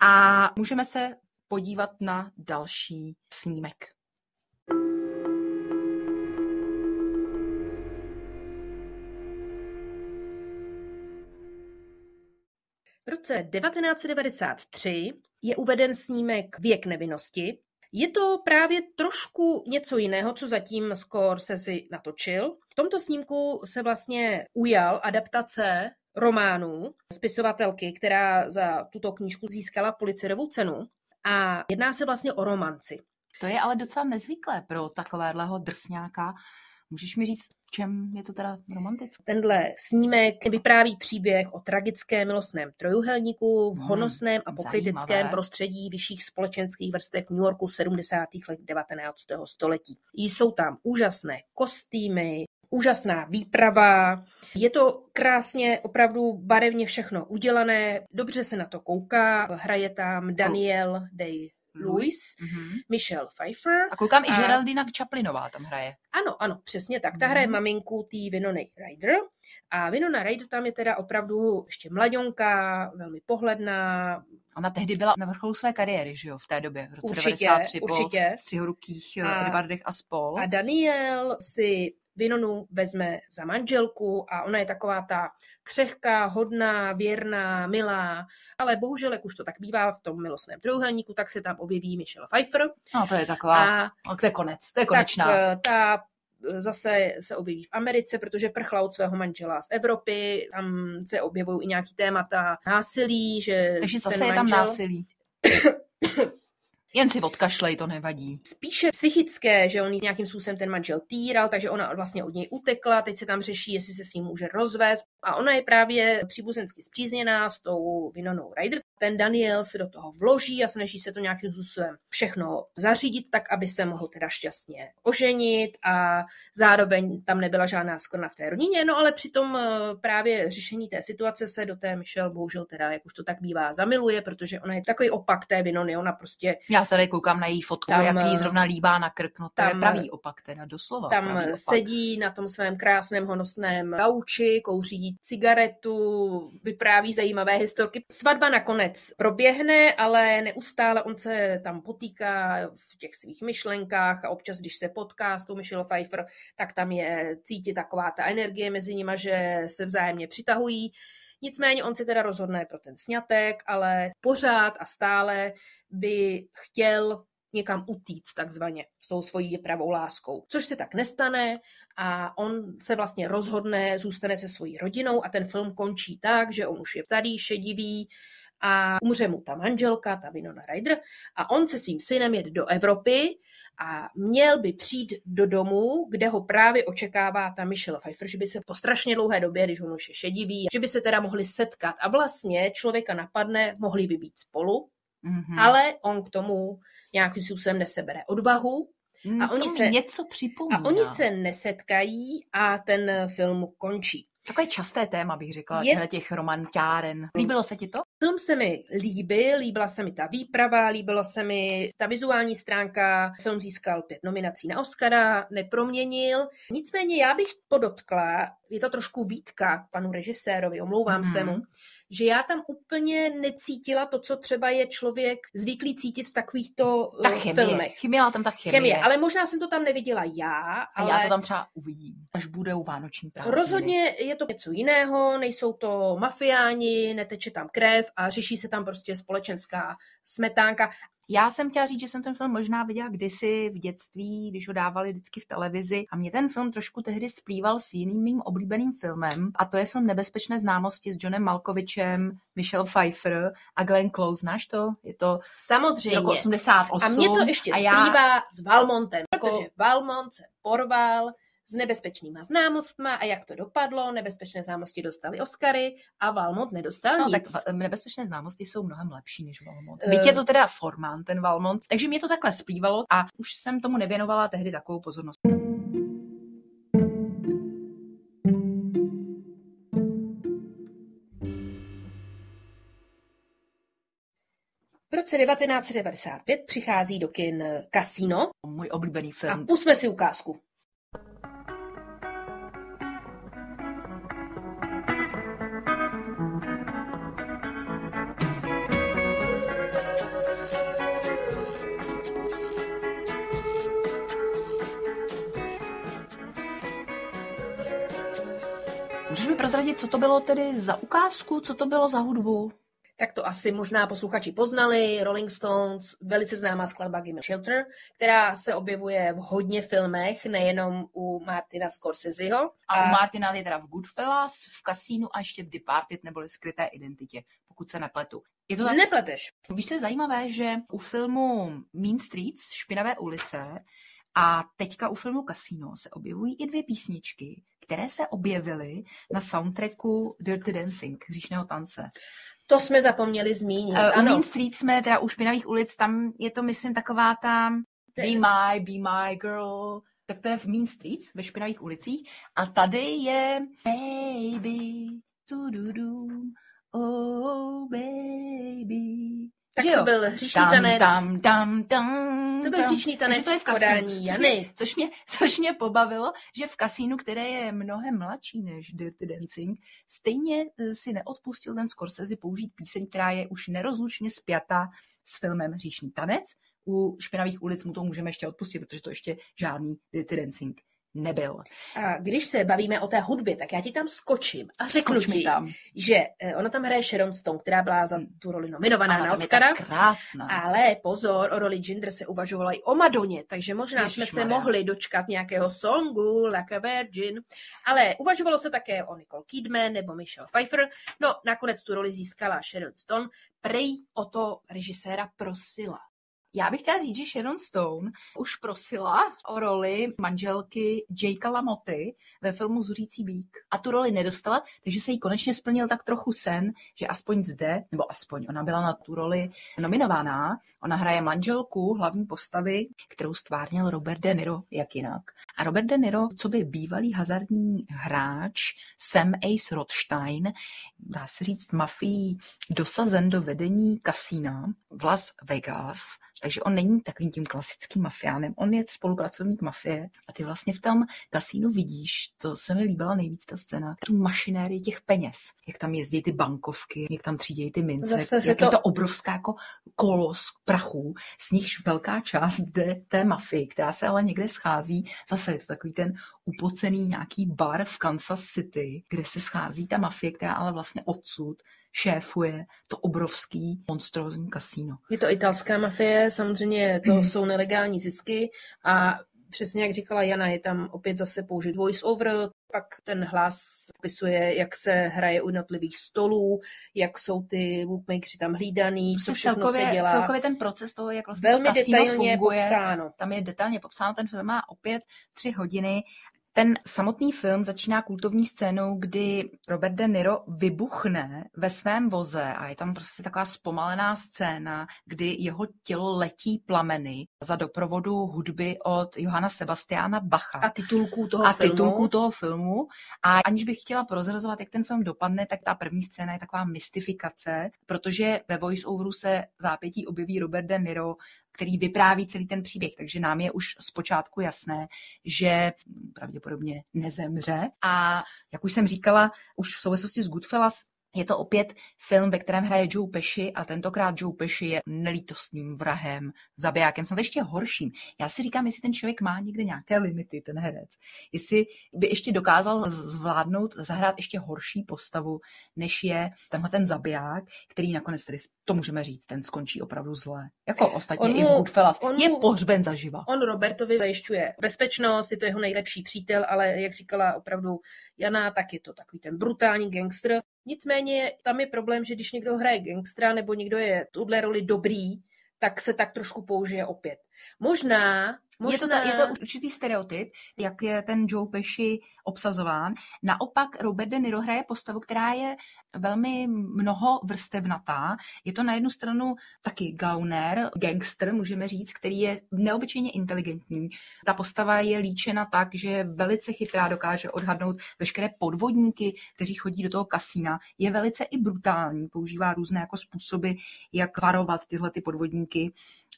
a můžeme se podívat na další snímek. V roce 1993 je uveden snímek Věk nevinnosti. Je to právě trošku něco jiného, co zatím Scorsese natočil. V tomto snímku se vlastně ujal adaptace románu spisovatelky, která za tuto knížku získala Pulitzerovu cenu. A jedná se vlastně o romanci. To je ale docela nezvyklé pro takovéhleho drsňáka. Můžeš mi říct, v čem je to teda romantické? Tenhle snímek vypráví příběh o tragickém milostném trojuhelníku v Hmm, honosném a pokritickém zajímavé. prostředí vyšších společenských vrstev New Yorku 70. let 19. století. Jsou tam úžasné kostýmy, úžasná výprava. Je to krásně, opravdu barevně všechno udělané, dobře se na to kouká. Hraje tam Daniel Day Lewis, Mhm. Michelle Pfeiffer. A koukám, i A- Geraldina Chaplinová tam hraje. Ano, ano, přesně tak. Ta hraje Mhm. maminku té Vinony Ryder. A Winona Ryder tam je teda opravdu ještě mladionka, velmi pohledná, Ona tehdy byla na vrcholu své kariéry, že jo, v té době, v roce Určitě, 93 určitě. po střihorukých A- a, Edwardech a spol. A Daniel si Vinonu vezme za manželku a ona je taková ta křehká, hodná, věrná, milá, ale bohužel, jak už to tak bývá v tom milostném trojuhelníku, tak se tam objeví Michelle Pfeiffer No to je taková, a a... to je konec, to je tak konečná. eh, ta eh, zase se objeví v Americe, protože prchla od svého manžela z Evropy, tam se objevují i nějaký témata násilí, že Takže zase je tam násilí. Jen si odkašlej, to nevadí. spíše psychické, že on nějakým způsobem ten manžel týral, takže ona vlastně od něj utekla, teď se tam řeší, jestli se s ním může rozvést. A ona je právě příbuzensky zpřízněná s tou Vinonou Ryder. Ten Daniel se do toho vloží a snaží se to nějakým způsobem všechno zařídit tak, aby se mohl teda šťastně oženit. A zároveň tam nebyla žádná sklona v té rodině, no ale přitom eh, právě řešení té situace se do té Michelle bohužel teda, jak už to tak bývá, zamiluje, protože ona je takový opak té Vinony, ona prostě Já tady koukám na její fotku, Tam, jak jí eh, zrovna líbá na krk, no to je tam, pravý opak teda, doslova Tam sedí na tom svém krásném honosném gauči, kouří cigaretu, vypráví zajímavé historky. Svatba nakonec proběhne, ale neustále on se tam potýká v těch svých myšlenkách a občas, když se potká s tou Michelle Pfeiffer, tak tam je cítit taková ta energie mezi nima, že se vzájemně přitahují. Nicméně on se teda rozhodne pro ten sňatek, ale pořád a stále by chtěl někam utíct takzvaně s tou svojí pravou láskou. Což se tak nestane a on se vlastně rozhodne, zůstane se svojí rodinou a ten film končí tak, že on už je starý, šedivý a umře mu ta manželka, ta Winona Ryder a on se svým synem jede do Evropy a měl by přijít do domu, kde ho právě očekává ta Michelle Pfeiffer, že by se po strašně dlouhé době, když on už je šedivý, že by se teda mohli setkat a vlastně člověka napadne, mohli by být spolu, Mhm. ale on k tomu nějakým způsobem nesebere odvahu Mm, a oni se- něco připomíná. a oni se nesetkají a ten film končí. Takové časté téma, bych řekla, Je- těch romantáren. Líbilo se ti to? Film se mi líbil, líbila se mi ta výprava, líbila se mi ta vizuální stránka. Film získal pět nominací na Oscara, neproměnil. Nicméně já bych podotkla, je to trošku výtka panu režisérovi, omlouvám Mhm. se mu, že já tam úplně necítila to, co třeba je člověk zvyklý cítit v takovýchto Ta eh, chemie. filmech. Chyběla tam ta chemie. Chemie, ale možná jsem to tam neviděla já, A ale já to tam třeba uvidím, až budou vánoční prázdniny. Rozhodně je to něco jiného, nejsou to mafiáni, neteče tam krev a řeší se tam prostě společenská smetánka. Já jsem chtěla říct, že jsem ten film možná viděla kdysi v dětství, když ho dávali vždycky v televizi. A mě ten film trošku tehdy splýval s jiným mým oblíbeným filmem. A to je film Nebezpečné známosti s Johnem Malkovičem, Michelle Pfeiffer a Glenn Close. Znáš to? Je to z Samozřejmě. roku 88. A mě to ještě a já- splývá s Valmontem, Jako- protože Valmont se porval s nebezpečnýma známostma a jak to dopadlo, nebezpečné známosti dostali Oscary a Valmont nedostal No, nic. tak nebezpečné známosti jsou mnohem lepší než Valmont. Eh. Byť je to teda formán, ten Valmont, takže mě to takhle splývalo a už jsem tomu nevěnovala tehdy takovou pozornost. V roce 1995 přichází do kin Casino Můj oblíbený a film. pusme si ukázku. Co to bylo tedy za ukázku, co to bylo za hudbu? tak to asi možná posluchači poznali. Rolling Stones, velice známá skladba Gimme Shelter, která se objevuje v hodně filmech, nejenom u Martina Scorseseho. A u Martina je teda v Goodfellas, v Casínu a ještě v Departed neboli skryté identitě, pokud se nepletu. Je to tak? Nepleteš. Víš, co je zajímavé, že u filmu Mean Streets, Špinavé ulice, a teďka u filmu Casino se objevují i dvě písničky, které se objevily na soundtracku Dirty Dancing, hříšného tance. To jsme zapomněli zmínit. Uh, u ano. Mean Street jsme teda u Špinavých ulic, tam je to, myslím, taková ta Be my, be my girl, tak to je v Mean Streets, ve Špinavých ulicích. A tady je Baby, tu du du, oh baby. Tak Že to jo? byl hříšný Tam, tanec. tam, tam, tam, To byl tam. hříšný tanec to je v podání kasínu. Jany. Což mě, což, mě, což mě pobavilo, že v kasínu, které je mnohem mladší než Dirty Dancing, stejně eh, si neodpustil ten Scorsese použít píseň, která je už nerozlučně spjata s filmem Hříšný tanec. U Špinavých ulic mu to můžeme ještě odpustit, protože to ještě žádný Dirty Dancing nebyl. A když se bavíme o té hudbě, tak já ti tam skočím a řeknu Skoč ti, tam. že eh, ona tam hraje Sharon Stone, která byla za tu roli nominovaná Ona na Oscara. krásná. Ale pozor, o roli Ginger se uvažovalo i o Madoně, takže možná jsme se Ježišmarja. mohli dočkat nějakého songu Like a Virgin, ale uvažovalo se také o Nicole Kidman nebo Michelle Pfeiffer. No, nakonec tu roli získala Sharon Stone. Prej o to režiséra prosila. Já bych chtěla říct, že Sharon Stone už prosila o roli manželky Jakea LaMoty ve filmu Zuřící bík. A tu roli nedostala, takže se jí konečně splnil tak trochu sen, že aspoň zde, nebo aspoň ona byla na tu roli nominovaná. Ona hraje manželku hlavní postavy, kterou stvárnil Robert De Niro, jak jinak. A Robert De Niro, co by bývalý hazardní hráč Sam Ace Rothstein, dá se říct mafií, dosazen do vedení kasína v Las Vegas, Takže on není takovým tím klasickým mafiánem, on je spolupracovník mafie a ty vlastně v tom kasínu vidíš, to se mi líbila nejvíc ta scéna, tu mašinérii těch peněz, jak tam jezdí ty bankovky, jak tam třídějí ty mince, Zase jak se je to- to obrovská jako kolos prachů, z nichž velká část jde té mafii, která se ale někde schází. Zase je to takový ten upocený nějaký bar v Kansas City, kde se schází ta mafie, která ale vlastně odsud šéfuje to obrovský monstrózní kasíno. Je to italská mafie, samozřejmě to Mhm. jsou nelegální zisky a přesně jak říkala Jana, je tam opět zase použit voice-over, pak ten hlas popisuje, jak se hraje u jednotlivých stolů, jak jsou ty bookmakeri tam hlídaný, co Prostě všechno celkově, se dělá. celkově ten proces toho, jak vlastně Velmi detailně funguje, popsáno. tam je detailně popsáno, ten film má opět tři hodiny. Ten samotný film začíná kultovní scénou, kdy Robert De Niro vybuchne ve svém voze a je tam prostě taková zpomalená scéna, kdy jeho tělo letí plameny za doprovodu hudby od Johana Sebastiana Bacha A titulků toho a filmu. titulků toho filmu. A aniž bych chtěla prozrazovat, jak ten film dopadne, tak ta první scéna je taková mystifikace, protože ve voice-overu se zápětí objeví Robert De Niro, který vypráví celý ten příběh, takže nám je už zpočátku jasné, že pravděpodobně nezemře. A jak už jsem říkala, už v souvislosti s Goodfellas, je to opět film, ve kterém hraje Joe Pesci a tentokrát Joe Pesci je nelítostným vrahem, zabijákem, snad ještě horším. Já si říkám, jestli ten člověk má někde nějaké limity, ten herec. Jestli by ještě dokázal zvládnout, zahrát ještě horší postavu, než je tenhle ten zabiják, který nakonec tedy, to můžeme říct, ten skončí opravdu zle. Jako ostatně On i v Goodfellas. on Je pohřben zaživa. On Robertovi zajišťuje bezpečnost, je to jeho nejlepší přítel, ale jak říkala opravdu Jana, tak je to takový ten brutální gangster. Nicméně tam je problém, že když někdo hraje gangstra nebo někdo je tuhle roli dobrý, tak se tak trošku použije opět. Možná, možná... Je to, ta, je to určitý stereotyp, jak je ten Joe Pesci obsazován. Naopak Robert De Niro hraje postavu, která je velmi mnoho vrstevnatá. Je to na jednu stranu taky gauner, gangster, můžeme říct, který je neobyčejně inteligentní. Ta postava je líčena tak, že je velice chytrá, dokáže odhadnout veškeré podvodníky, kteří chodí do toho kasína. Je velice i brutální, používá různé jako způsoby, jak varovat tyhle ty podvodníky.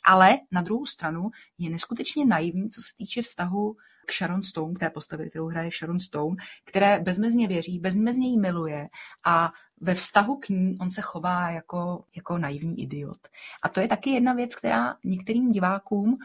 Ale na druhou stranu je neskutečně naivní, co se týče vztahu k Sharon Stone, k té postavě, kterou hraje Sharon Stone, které bezmezně věří, bezmezně jí miluje a ve vztahu k ní on se chová jako, jako naivní idiot. A to je taky jedna věc, která některým divákům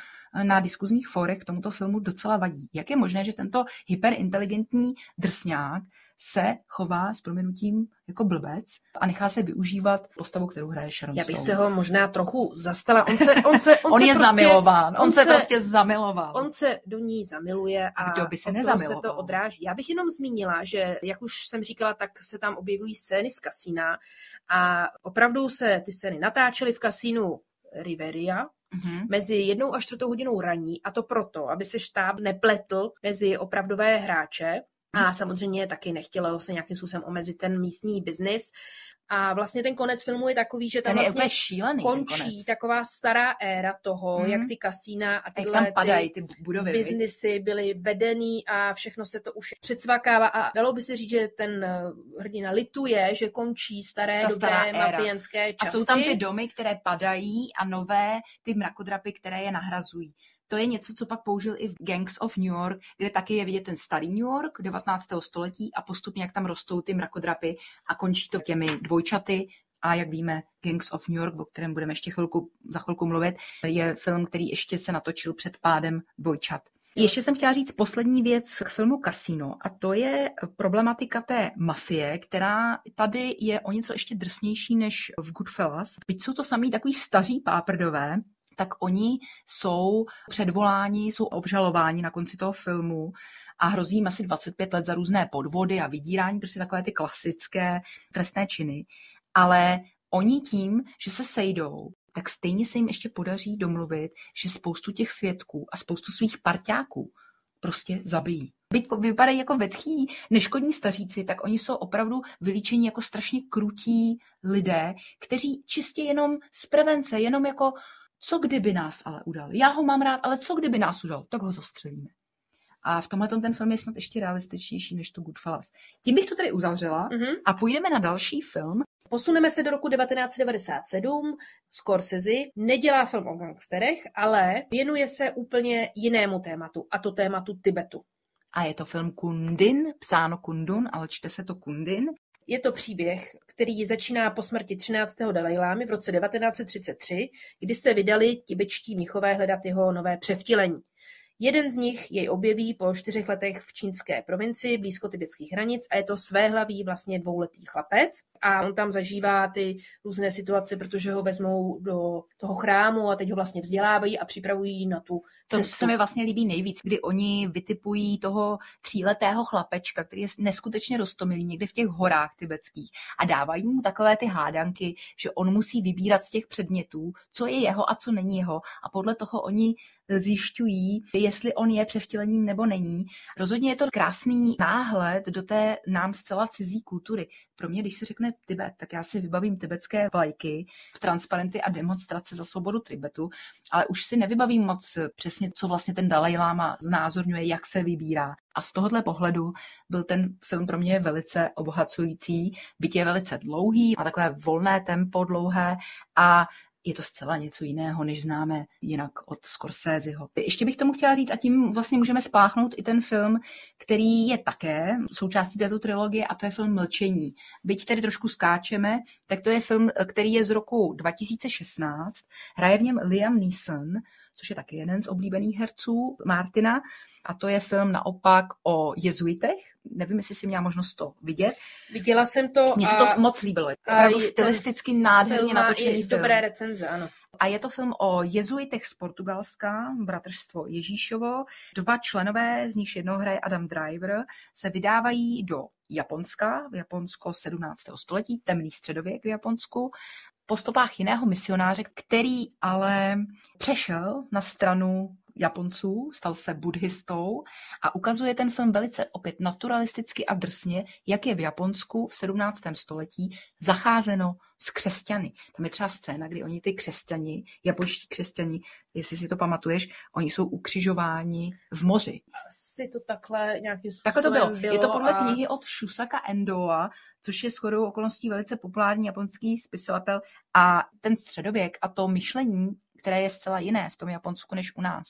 na diskuzních fórech k tomuto filmu docela vadí. Jak je možné, že tento hyperinteligentní drsňák se chová s proměnutím jako blbec a nechá se využívat postavu, kterou hraje Sharon Já bych Stone. se ho možná trochu zastala. On, se, on, se, on, On se je prostě, zamilován, on, on se, se- prostě zamiloval. On se do ní zamiluje a Kdo by se toho se to nezamiloval? odráží. Já bych jenom zmínila, že jak už jsem říkala, tak se tam objevují scény z kasína a opravdu se ty scény natáčely v kasínu Riveria Mhm. mezi jednou a čtvrtou hodinou raní a to proto, aby se štáb nepletl mezi opravdové hráče a samozřejmě taky nechtělo se nějakým způsobem omezit ten místní biznis. A vlastně ten konec filmu je takový, že tam vlastně šílený, končí taková stará éra toho, Mhm. jak ty kasína a Jak tyhle tam ty padají ty budovy, biznisy byly vedený a všechno se to už předsvakává a dalo by se říct, že ten eh, hrdina lituje, že končí staré Ta dobré stará mafiánské A časy. jsou tam ty domy, které padají a nové ty mrakodrapy, které je nahrazují. To je něco, co pak použil i v Gangs of New York, kde taky je vidět ten starý New York 19. století a postupně, jak tam rostou ty mrakodrapy a končí to těmi dvojčaty. A jak víme, Gangs of New York, o kterém budeme ještě chvilku, za chvilku mluvit, je film, který ještě se natočil před pádem dvojčat. Ještě jsem chtěla říct poslední věc k filmu Casino a to je problematika té mafie, která tady je o něco ještě drsnější než v Goodfellas. Byť jsou to samý takový staří páprdové, tak oni jsou předvoláni, jsou obžalováni na konci toho filmu a hrozí jim asi 25 let za různé podvody a vydírání, prostě takové ty klasické trestné činy. Ale oni tím, že se sejdou, tak stejně se jim ještě podaří domluvit, že spoustu těch svědků a spoustu svých parťáků prostě zabijí. Byť vypadají jako vetchý, neškodní staříci, tak oni jsou opravdu vylíčení jako strašně krutí lidé, kteří čistě jenom z prevence, jenom jako co kdyby nás ale udal. Já ho mám rád, ale co kdyby nás udal, tak ho zastřelíme. A v tomhle ten film je snad ještě realističtější než to Goodfellas. Tím bych to tady uzavřela Mhm. a půjdeme na další film. Posuneme se do roku 1997. Scorsese nedělá film o gangsterech, ale věnuje se úplně jinému tématu, a to tématu Tibetu. A je to film Kundin, psáno Kundun, ale čte se to Kundin. Je to příběh, který začíná po smrti 13. Dalajlámy v roce 1933, kdy se vydali tibetští mnichové hledat jeho nové převtilení. Jeden z nich jej objeví po čtyřech letech v čínské provincii blízko tibetských hranic a je to svéhlavý vlastně dvouletý chlapec a on tam zažívá ty různé situace, protože ho vezmou do toho chrámu a teď ho vlastně vzdělávají a připravují na tu To cestu. se mi vlastně líbí nejvíc, kdy oni vytipují toho tříletého chlapečka, který je neskutečně rostomilý někde v těch horách tibetských a dávají mu takové ty hádanky, že on musí vybírat z těch předmětů, co je jeho a co není jeho a podle toho oni zjišťují, jestli on je převtělením nebo není. Rozhodně je to krásný náhled do té nám zcela cizí kultury. Pro mě, když se řekne Tibet, tak já si vybavím tibetské vlajky, transparenty a demonstrace za svobodu Tibetu, ale už si nevybavím moc přesně, co vlastně ten Dalai Lama znázorňuje, jak se vybírá. A z tohohle pohledu byl ten film pro mě velice obohacující, byť je velice dlouhý, má takové volné tempo dlouhé a je to zcela něco jiného, než známe jinak od Scorseseho. Ještě bych tomu chtěla říct, a tím vlastně můžeme spláchnout i ten film, který je také součástí této trilogie, a to je film Mlčení. Byť tedy trošku skáčeme, tak to je film, který je z roku 2016. Hraje v něm Liam Neeson, což je taky jeden z oblíbených herců Martina. A to je film naopak o jezuitech. Nevím, jestli jsi měla možnost to vidět. Viděla jsem to Mně se a to moc líbilo. Je to opravdu stylisticky nádherně natočený film. dobré recenze, ano. A je to film o jezuitech z Portugalska, Bratrstvo Ježíšovo. Dva členové, z nichž jednoho hraje Adam Driver, se vydávají do Japonska, v Japonsko 17. století, temný středověk v Japonsku, po stopách jiného misionáře, který ale přešel na stranu Japonců, stal se buddhistou a ukazuje ten film velice opět naturalisticky a drsně, jak je v Japonsku v 17. století zacházeno s křesťany. Tam je třeba scéna, kdy oni ty křesťani, japonští křesťani, jestli si to pamatuješ, oni jsou ukřižováni v moři. Asi to takhle nějakým Takhle to způsobem bylo. Je to podle a... knihy od Shusaka Endoa, což je shodou okolností velice populární japonský spisovatel. A ten středověk a to myšlení, které je zcela jiné v tom Japonsku než u nás.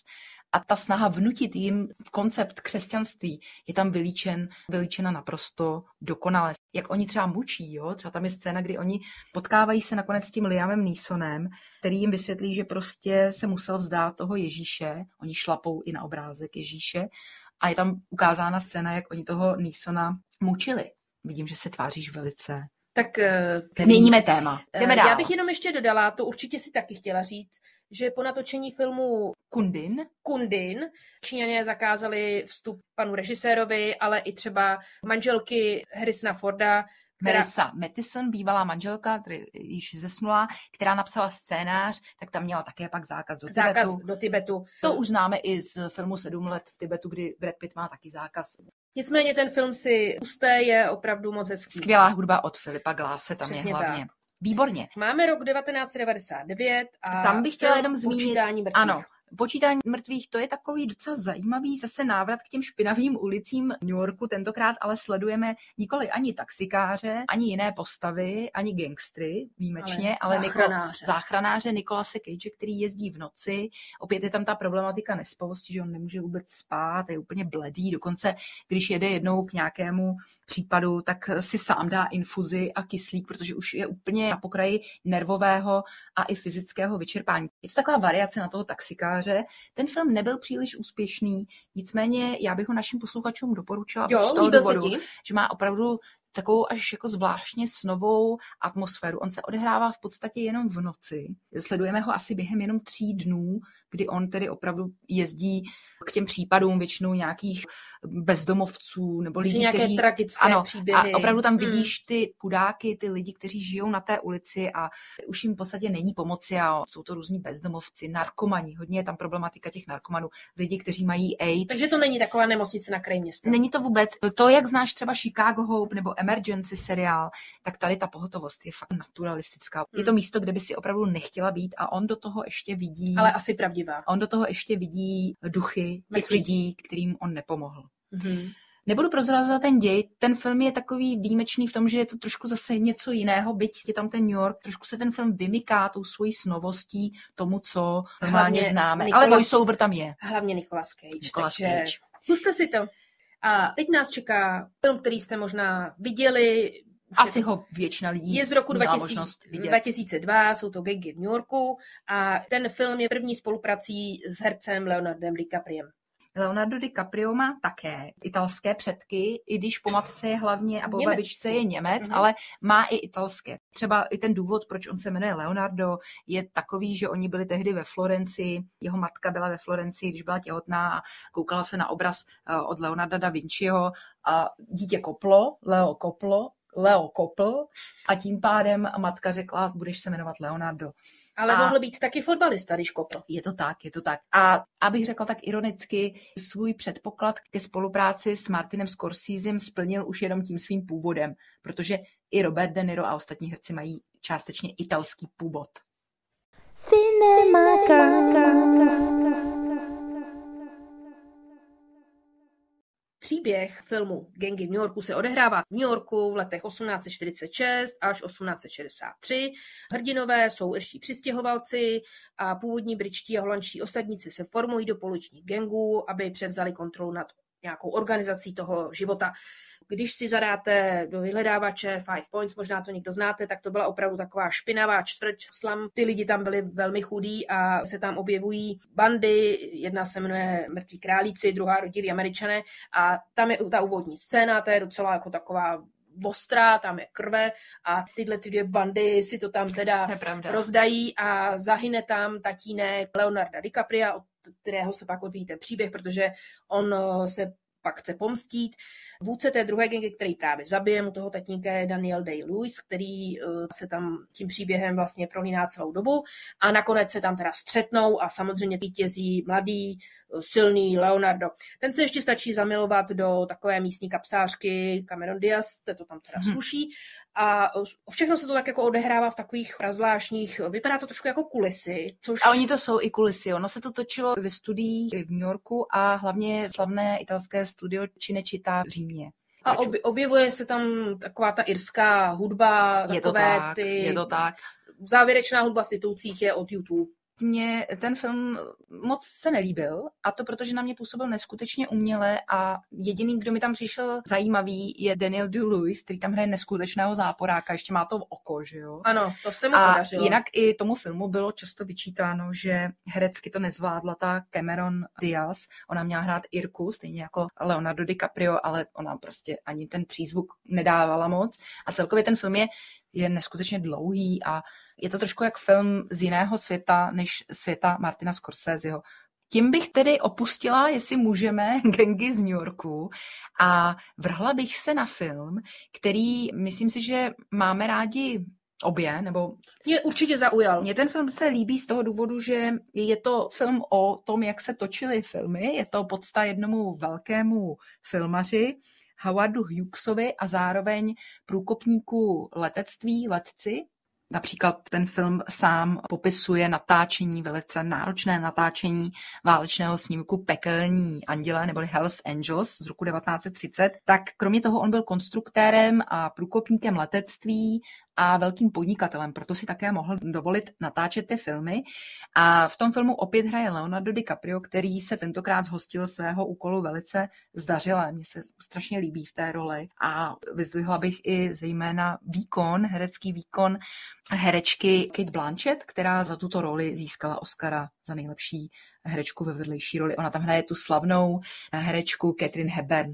A ta snaha vnutit jim koncept křesťanství je tam vylíčen, vylíčena naprosto dokonale. Jak oni třeba mučí, jo? třeba tam je scéna, kdy oni potkávají se nakonec s tím Liamem Neesonem, který jim vysvětlí, že prostě se musel vzdát toho Ježíše. Oni šlapou i na obrázek Ježíše a je tam ukázána scéna, jak oni toho Nisona mučili. Vidím, že se tváříš velice. Tak eh, Změníme téma. Jdeme eh, dál. Já bych jenom ještě dodala, to určitě si taky chtěla říct, že po natočení filmu Kundin. Kundin Číňané zakázali vstup panu režisérovi, ale i třeba manželky Harrisona Forda, která Melissa Mattison, bývalá manželka, který již zesnula, která napsala scénář, tak tam měla také pak zákaz do zákaz Tibetu. do Tibetu. To už známe i z filmu Sedm let v Tibetu, kdy Brad Pitt má taky zákaz. Nicméně ten film si pusté je opravdu moc hezký. Skvělá hudba od Filipa Gláse tam Přesně je hlavně. tak. Výborně. Máme rok 1999 a Tam bych chtěla jenom zmínit, ano, Počítání mrtvých, to je takový docela zajímavý zase návrat k těm špinavým ulicím New Yorku. Tentokrát ale sledujeme nikoli ani taxikáře, ani jiné postavy, ani gangstry výjimečně, ale, ale záchranáře. Niko, záchranáře Nikolase Cage, který jezdí v noci. Opět je tam ta problematika nespavosti, že on nemůže vůbec spát, je úplně bledý. Dokonce, když jede jednou k nějakému případu, tak si sám dá infuzi a kyslík, protože už je úplně na pokraji nervového a i fyzického vyčerpání. Je to taková variace na toho taxikáře. Ten film nebyl příliš úspěšný, nicméně já bych ho našim posluchačům doporučila jo, z toho důvodu, že má opravdu takovou až jako zvláštně snovou atmosféru. On se odehrává v podstatě jenom v noci. Sledujeme ho asi během jenom tří dnů, kdy on tedy opravdu jezdí k těm případům většinou nějakých bezdomovců nebo lidí, nějaké kteří... tragické ano, příběhy. A opravdu tam Hmm. vidíš ty chudáky, ty lidi, kteří žijou na té ulici a už jim v podstatě není pomoci a jsou to různí bezdomovci, narkomani, hodně je tam problematika těch narkomanů, lidi, kteří mají AIDS. Takže to není taková nemocnice na kraji města. Není to vůbec to, jak znáš třeba Chicago Hope nebo Emergency seriál, tak tady ta pohotovost je fakt naturalistická. Je to Hmm. místo, kde by si opravdu nechtěla být a on do toho ještě vidí, Ale asi pravdivá. on do toho ještě vidí duchy těch lidí, kterým on nepomohl. Mhm. Nebudu prozrazovat ten děj, ten film je takový výjimečný v tom, že je to trošku zase něco jiného, byť je tam ten New York, trošku se ten film vymyká tou svojí snovostí tomu, co normálně Hlavně známe. Nicolas- Ale voiceover tam je. Hlavně Nicolas Cage. Nicolas takže Cage. Puste si to. A teď nás čeká film, který jste možná viděli. Asi je, ho většina lidí je z roku měla 2000, možnost vidět. 2002, jsou to Gangy v New Yorku a ten film je první spoluprací s hercem Leonardem DiCapriem. Leonardo DiCaprio má také italské předky, i když po matce je hlavně a po Němec. babičce je Němec, Mhm. ale má i italské. Třeba i ten důvod, proč on se jmenuje Leonardo, je takový, že oni byli tehdy ve Florencii, jeho matka byla ve Florencii, když byla těhotná a koukala se na obraz eh, od Leonarda da Vinciho a dítě koplo, Leo koplo, Leo kopl a tím pádem matka řekla, budeš se jmenovat Leonardo. Ale A- mohl být taky fotbalista, když kopl. Je to tak, je to tak. A abych řekla tak ironicky, svůj předpoklad ke spolupráci s Martinem Scorsesem splnil už jenom tím svým původem, protože i Robert De Niro a ostatní herci mají částečně italský původ. Cinema Girls. Příběh filmu Gangy v New Yorku se odehrává v New Yorku v letech 1846 až 1863. Hrdinové jsou irští přistěhovalci a původní britští a holandští osadníci se formují do polučních gangů, aby převzali kontrolu nad nějakou organizací toho života. Když si zadáte do vyhledávače Five Points, možná to někdo znáte, tak to byla opravdu taková špinavá čtvrť slam. Ty lidi tam byli velmi chudí a se tam objevují bandy, jedna se jmenuje Mrtví králíci, druhá rodilí američané a tam je ta úvodní scéna, to je docela jako taková ostrá, tam je krve a tyhle ty dvě bandy si to tam teda To rozdají a zahyne tam tatínek Leonarda DiCapria, od kterého se pak odvíjí ten příběh, protože on eh, se pak chce pomstít. Vůdce té druhé gengy, který právě zabije mu toho tatínka, je Daniel Day-Lewis, který eh, se tam tím příběhem vlastně prolíná celou dobu a nakonec se tam teda střetnou a samozřejmě vítězí mladý, eh, silný Leonardo. Ten se ještě stačí zamilovat do takové místní kapsářky Cameron Diaz, to to tam teda Mhm. sluší a všechno se to tak jako odehrává v takových prazvláštních, vypadá to trošku jako kulisy, což... A oni to jsou i kulisy. Ono se to točilo ve studiích v New Yorku a hlavně slavné italské studio Cinecittà v Římě. A obj- objevuje se tam taková ta irská hudba, Je to takové tak, ty... je to tak. Závěrečná hudba v titulcích je od YouTube. Mně ten film moc se nelíbil a to protože na mě působil neskutečně uměle a jediný, kdo mi tam přišel zajímavý, je Daniel Day-Lewis, který tam hraje neskutečného záporáka, ještě má to v oko, že jo? Ano, to se mu A podařilo. jinak i tomu filmu bylo často vyčítáno, že herecky to nezvládla ta Cameron Diaz. Ona měla hrát Irku, stejně jako Leonardo DiCaprio, ale ona prostě ani ten přízvuk nedávala moc. A celkově ten film je, je neskutečně dlouhý a je to trošku jak film z jiného světa, než světa Martina Scorseseho. Tím bych tedy opustila, jestli můžeme, Gengy z New Yorku a vrhla bych se na film, který myslím si, že máme rádi obě, nebo Mě určitě zaujal. mně ten film se líbí z toho důvodu, že je to film o tom, jak se točily filmy. Je to podsta jednomu velkému filmaři, Howardu Hughesovi a zároveň průkopníku letectví, letci. Například ten film sám popisuje natáčení, velice náročné natáčení válečného snímku Pekelní anděle neboli Hells Angels z roku 1930. Tak kromě toho on byl konstruktérem a průkopníkem letectví a velkým podnikatelem, proto si také mohl dovolit natáčet ty filmy. A v tom filmu opět hraje Leonardo DiCaprio, který se tentokrát zhostil svého úkolu velice zdařile. Mně se strašně líbí v té roli a vyzdvihla bych i zejména výkon, herecký výkon herečky Kate Blanchett, která za tuto roli získala Oscara za nejlepší herečku ve vedlejší roli. Ona tam hraje tu slavnou herečku Catherine Hepburn.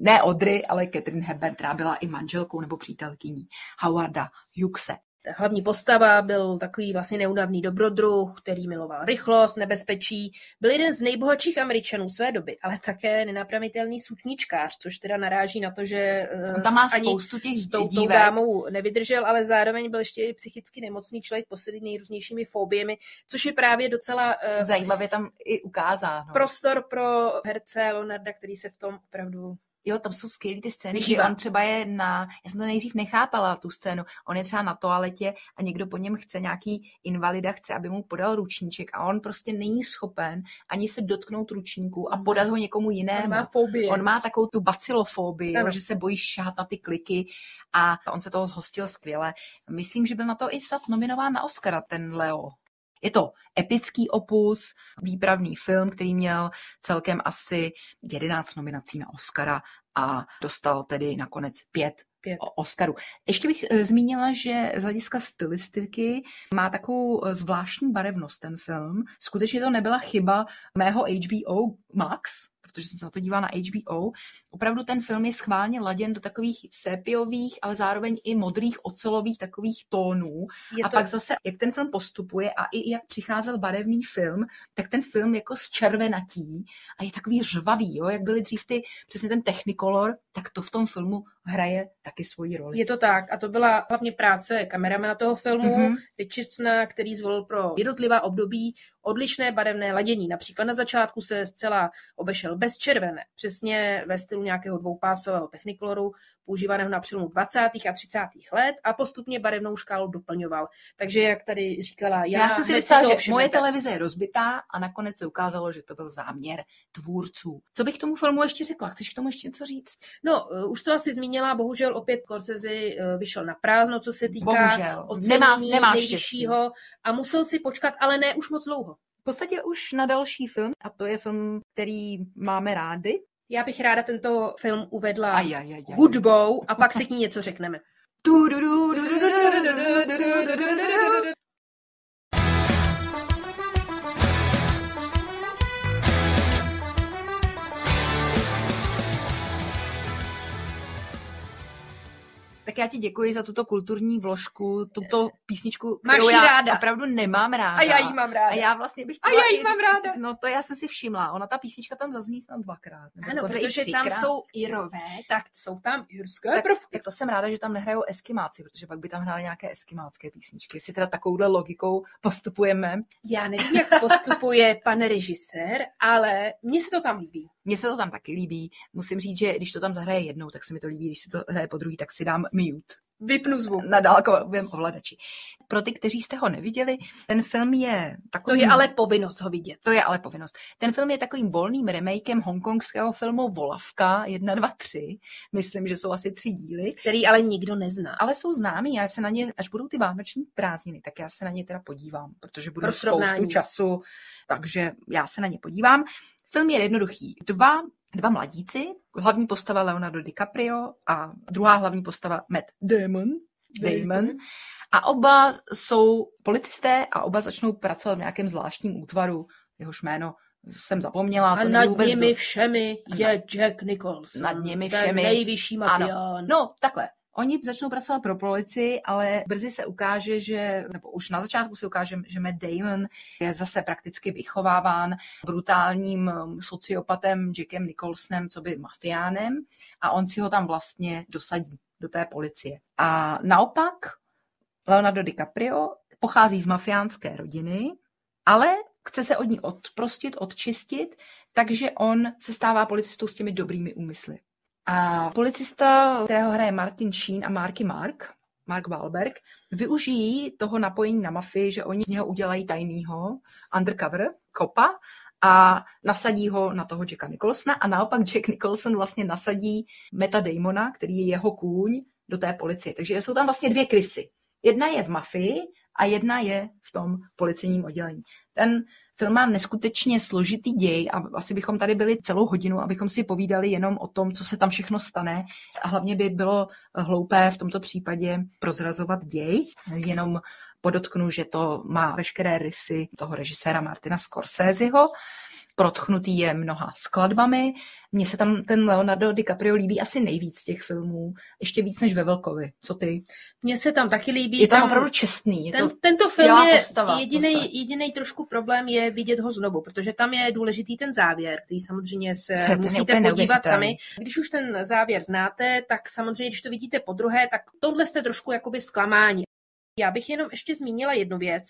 Ne Audrey, ale Catherine Hepburn, která byla i manželkou nebo přítelkyní Howarda Hughese. Hlavní postava byl takový vlastně neunavný dobrodruh, který miloval rychlost, nebezpečí. Byl jeden z nejbohatších Američanů své doby, ale také nenapravitelný sutničkář, což teda naráží na to, že eh, On tam má ani spoustu těch s tou, tou dámou nevydržel, ale zároveň byl ještě i psychicky nemocný člověk posedlý nejrůznějšími fobiemi, což je právě docela eh, Zajímavě tam i ukázáno. prostor pro herce Leonarda, který se v tom opravdu Jo, tam jsou skvělé ty scény, Vyžívá. kdy on třeba je na, já jsem to nejdřív nechápala, tu scénu, on je třeba na toaletě a někdo po něm chce, nějaký invalida chce, aby mu podal ručníček a on prostě není schopen ani se dotknout ručníku a podat ho někomu jinému. On má fobii. On má takovou tu bacilofobii, jo, že se bojí šáhat na ty kliky a on se toho zhostil skvěle. Myslím, že byl na to i snad nominován na Oscara, ten Leo. Je to epický opus, výpravný film, který měl celkem asi 11 nominací na Oscara a dostal tedy nakonec pět Pět. Oscaru. Ještě bych eh, zmínila, že z hlediska stylistiky má takovou eh, zvláštní barevnost ten film. Skutečně to nebyla chyba mého HBO Max, protože jsem se na to dívala na HBO. Opravdu ten film je schválně laděn do takových sépiových, ale zároveň i modrých ocelových takových tónů. Je a to- pak zase, jak ten film postupuje a i jak přicházel barevný film, tak ten film jako z červenatí a je takový řvavý, jo? jak byly dřív ty, přesně ten technicolor, tak to v tom filmu hraje taky svoji roli. Je to tak. A to byla hlavně práce kameramana toho filmu, Mhm. mm-hmm. Richardsona, který zvolil pro jednotlivá období odlišné barevné ladění. Například na začátku se zcela obešel bez červené, přesně ve stylu nějakého dvoupásového technikoloru, používaného na přelomu 20. a 30. let a postupně barevnou škálu doplňoval. Takže, jak tady říkala, já, Já jsem si myslela, že moje televize je rozbitá a nakonec se ukázalo, že to byl záměr tvůrců. Co bych tomu filmu ještě řekla? Chceš k tomu ještě něco říct? No, uh, už to asi zmínila, bohužel opět Scorsese uh, vyšel na prázdno, co se týká Bohužel. Nemá- nemá nejvyššího a musel si počkat, ale ne už moc dlouho. V podstatě už na další film, a to je film, který máme rády. Já bych ráda tento film uvedla Aj, aj, aj, aj. hudbou a pak si k ní něco řekneme. Tak já ti děkuji za tuto kulturní vložku, tuto písničku, Máš kterou ji já ráda. opravdu nemám ráda. A já jí mám ráda. A já vlastně bych A chtěla já jí i mám ráda. No to já jsem si všimla. Ona ta písnička tam zazní snad dvakrát. nebo Ano, protože tam jsou Irové, tak jsou tam irské tak, prvky. tak to jsem ráda, že tam nehrajou eskimáci, protože pak by tam hráli nějaké eskimácké písničky. Jestli teda takovouhle logikou postupujeme. Já nevím, jak postupuje pan režisér, ale mně se to tam líbí. Mně se to tam taky líbí. Musím říct, že když to tam zahraje jednou, tak se mi to líbí. Když se to hraje po druhý, tak si dám mute Vypnu zvuk. na dálkovém ovladači. Pro ty, kteří jste ho neviděli, ten film je To takový... je ale povinnost ho vidět. To je ale povinnost. Ten film je takovým volným remakem hongkongského filmu Volavka 1, 2, 3. Myslím, že jsou asi tři díly. Který ale nikdo nezná. Ale jsou známý, já se na ně, až budou ty vánoční prázdniny, tak já se na ně teda podívám, protože budu Pro spoustu času, takže já se na ně podívám. Film je jednoduchý. Dva, dva mladíci, hlavní postava Leonardo DiCaprio a druhá hlavní postava Matt Damon, Damon. A oba jsou policisté a oba začnou pracovat v nějakém zvláštním útvaru, jehož jméno jsem zapomněla. A to nad nimi do- všemi je Jack Nicholson. Nad nimi všemi. nejvyšší mafián. Ano. No, takhle. Oni začnou pracovat pro policii, ale brzy se ukáže, že, nebo už na začátku se ukáže, že Matt Damon je zase prakticky vychováván brutálním um, sociopatem Jackem Nicholsonem, co by mafiánem, a on si ho tam vlastně dosadí do té policie. A naopak Leonardo DiCaprio pochází z mafiánské rodiny, ale chce se od ní odprostit, odčistit, takže on se stává policistou s těmi dobrými úmysly. A policista, kterého hraje Martin Sheen a Marky Mark, Mark Wahlberg, využijí toho napojení na mafii, že oni z něho udělají tajnýho undercover kopa a nasadí ho na toho Jacka Nicholsona a naopak Jack Nicholson vlastně nasadí Meta Damona, který je jeho kůň, do té policie. Takže jsou tam vlastně dvě krysy. Jedna je v mafii a jedna je v tom policejním oddělení. Ten film má neskutečně složitý děj a asi bychom tady byli celou hodinu, abychom si povídali jenom o tom, co se tam všechno stane. A hlavně by bylo hloupé v tomto případě prozrazovat děj. Jenom podotknu, že to má veškeré rysy toho režiséra Martina Scorseseho. Protchnutý je mnoha skladbami. Mně se tam ten Leonardo DiCaprio líbí asi nejvíc z těch filmů. Ještě víc než ve Velkovi. Co ty? Mně se tam taky líbí. Je tam opravdu čestný. Je ten, to tento film je jediný, trošku problém je vidět ho znovu, protože tam je důležitý ten závěr, který samozřejmě se ten musíte podívat neuvěřitelný. sami. Když už ten závěr znáte, tak samozřejmě, když to vidíte po druhé, tak tohle jste trošku jakoby zklamání. Já bych jenom ještě zmínila jednu věc,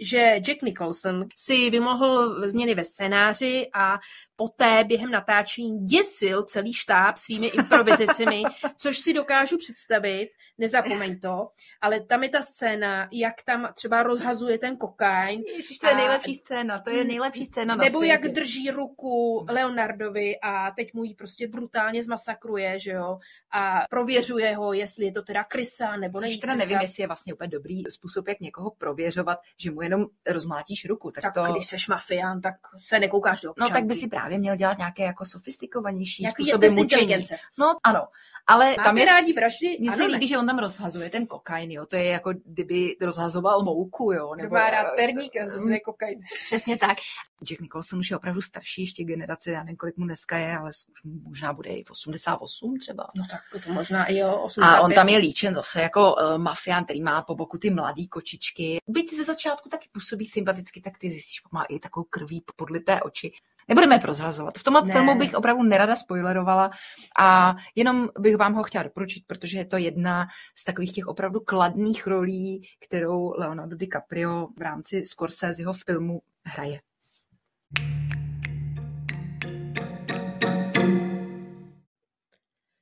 že Jack Nicholson si vymohl změny ve scénáři a poté během natáčení děsil celý štáb svými improvizacemi, což si dokážu představit, nezapomeň to, ale tam je ta scéna, jak tam třeba rozhazuje ten kokain. Ježiš, to je nejlepší scéna, to je nejlepší scéna na Nebo světě. jak drží ruku Leonardovi a teď mu ji prostě brutálně zmasakruje, že jo, a prověřuje ho, jestli je to teda krysa, nebo Což není teda krysa. nevím, jestli je vlastně úplně dobrý způsob, jak někoho prověřovat, že mu jenom rozmlátíš ruku. Tak, Tak to... když seš mafián, tak se nekoukáš do No občanky. tak by si právě měl dělat nějaké jako sofistikovanější Nějaký způsoby mučení. No ano, ale Máte tam je... rádi vraždy? Mně se líbí, že on tam rozhazuje ten kokain, jo. To je jako kdyby rozhazoval mouku, jo. Kdo má rád perník a zase kokain. Přesně tak. Jack Nicholson už je opravdu starší ještě generace, já nevím, kolik mu dneska je, ale už možná bude i v 88 třeba. No tak to možná i jo, 85. A on tam je líčen zase jako uh, mafián, který má po boku ty mladý kočičky. Byť ze začátku taky působí sympaticky, tak ty zjistíš, má i takovou krví podlité oči. Nebudeme je prozrazovat. V tom Ne. filmu bych opravdu nerada spoilerovala a jenom bych vám ho chtěla doporučit, protože je to jedna z takových těch opravdu kladných rolí, kterou Leonardo DiCaprio v rámci Scorseseho filmu hraje.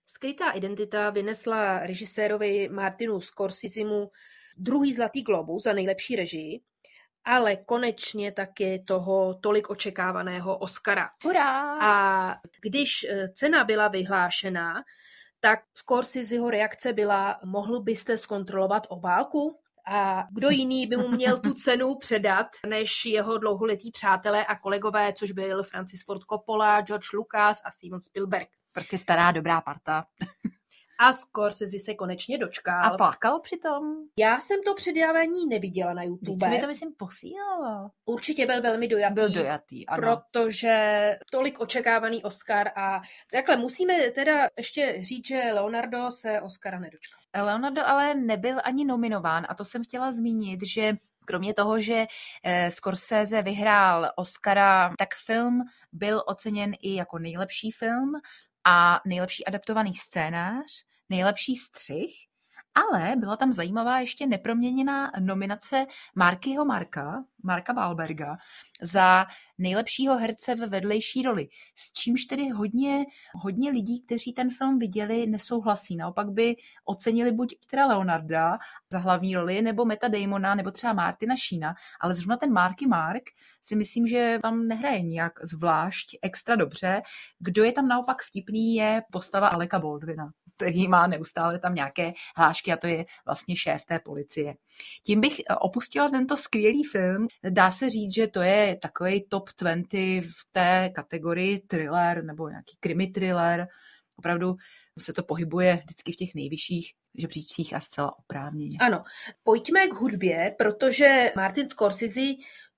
Skrytá identita vynesla režisérovi Martinu Scorsesemu druhý Zlatý globus za nejlepší režii, ale konečně taky toho tolik očekávaného Oscara. Hurá! A když eh, cena byla vyhlášena, tak Scorseseho reakce byla, mohl byste zkontrolovat obálku? A kdo jiný by mu měl tu cenu předat, než jeho dlouholetí přátelé a kolegové, což byl Francis Ford Coppola, George Lucas a Steven Spielberg. Prostě stará dobrá parta. A Scorsese se konečně dočkal. A plakal přitom? Já jsem to předávání neviděla na YouTube. se mi to myslím posílalo. Určitě byl velmi dojatý. Byl dojatý, ano. Protože tolik očekávaný Oscar a takhle musíme teda ještě říct, že Leonardo se Oscara nedočkal. Leonardo ale nebyl ani nominován a to jsem chtěla zmínit, že kromě toho, že eh, Scorsese vyhrál Oscara, tak film byl oceněn i jako nejlepší film a nejlepší adaptovaný scénář, nejlepší střih, ale byla tam zajímavá ještě neproměněná nominace Markyho Marka, Marka Wahlberga, za nejlepšího herce ve vedlejší roli. S čímž tedy hodně, hodně lidí, kteří ten film viděli, nesouhlasí. Naopak by ocenili buď teda Leonarda za hlavní roli, nebo Meta Damona, nebo třeba Martina Sheena, ale zrovna ten Marky Mark si myslím, že tam nehraje nijak zvlášť extra dobře. Kdo je tam naopak vtipný, je postava Aleka Baldwina který má neustále tam nějaké hlášky a to je vlastně šéf té policie. Tím bych eh, opustila tento skvělý film. Dá se říct, že to je takový top 20 v té kategorii thriller nebo nějaký krimi thriller. Opravdu se to pohybuje vždycky v těch nejvyšších žebříčcích a zcela oprávněně. Ano, pojďme k hudbě, protože Martin Scorsese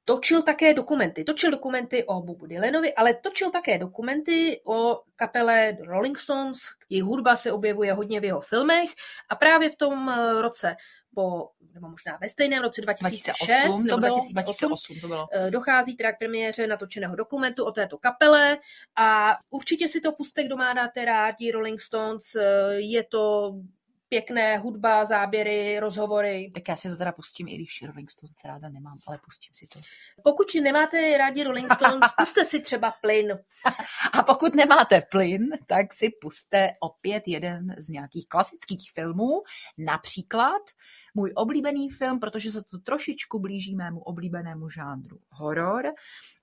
točil také dokumenty. Točil dokumenty o Bobu Dylanovi, ale točil také dokumenty o kapele Rolling Stones. Jejich hudba se objevuje hodně v jeho filmech a právě v tom eh, roce po, nebo možná ve stejném roce 2006 2008 to nebo bylo, 2008, 2008 to bylo. dochází teda k premiéře natočeného dokumentu o této kapele a určitě si to puste, kdo má dáte rádi Rolling Stones. eh, Je to pěkné hudba, záběry, rozhovory. Tak já si to teda pustím, i když Rolling Stones ráda nemám, ale pustím si to. Pokud nemáte rádi Rolling Stones, puste si třeba plyn. A pokud nemáte plyn, tak si puste opět jeden z nějakých klasických filmů, například můj oblíbený film, protože se to trošičku blíží mému oblíbenému žánru horor,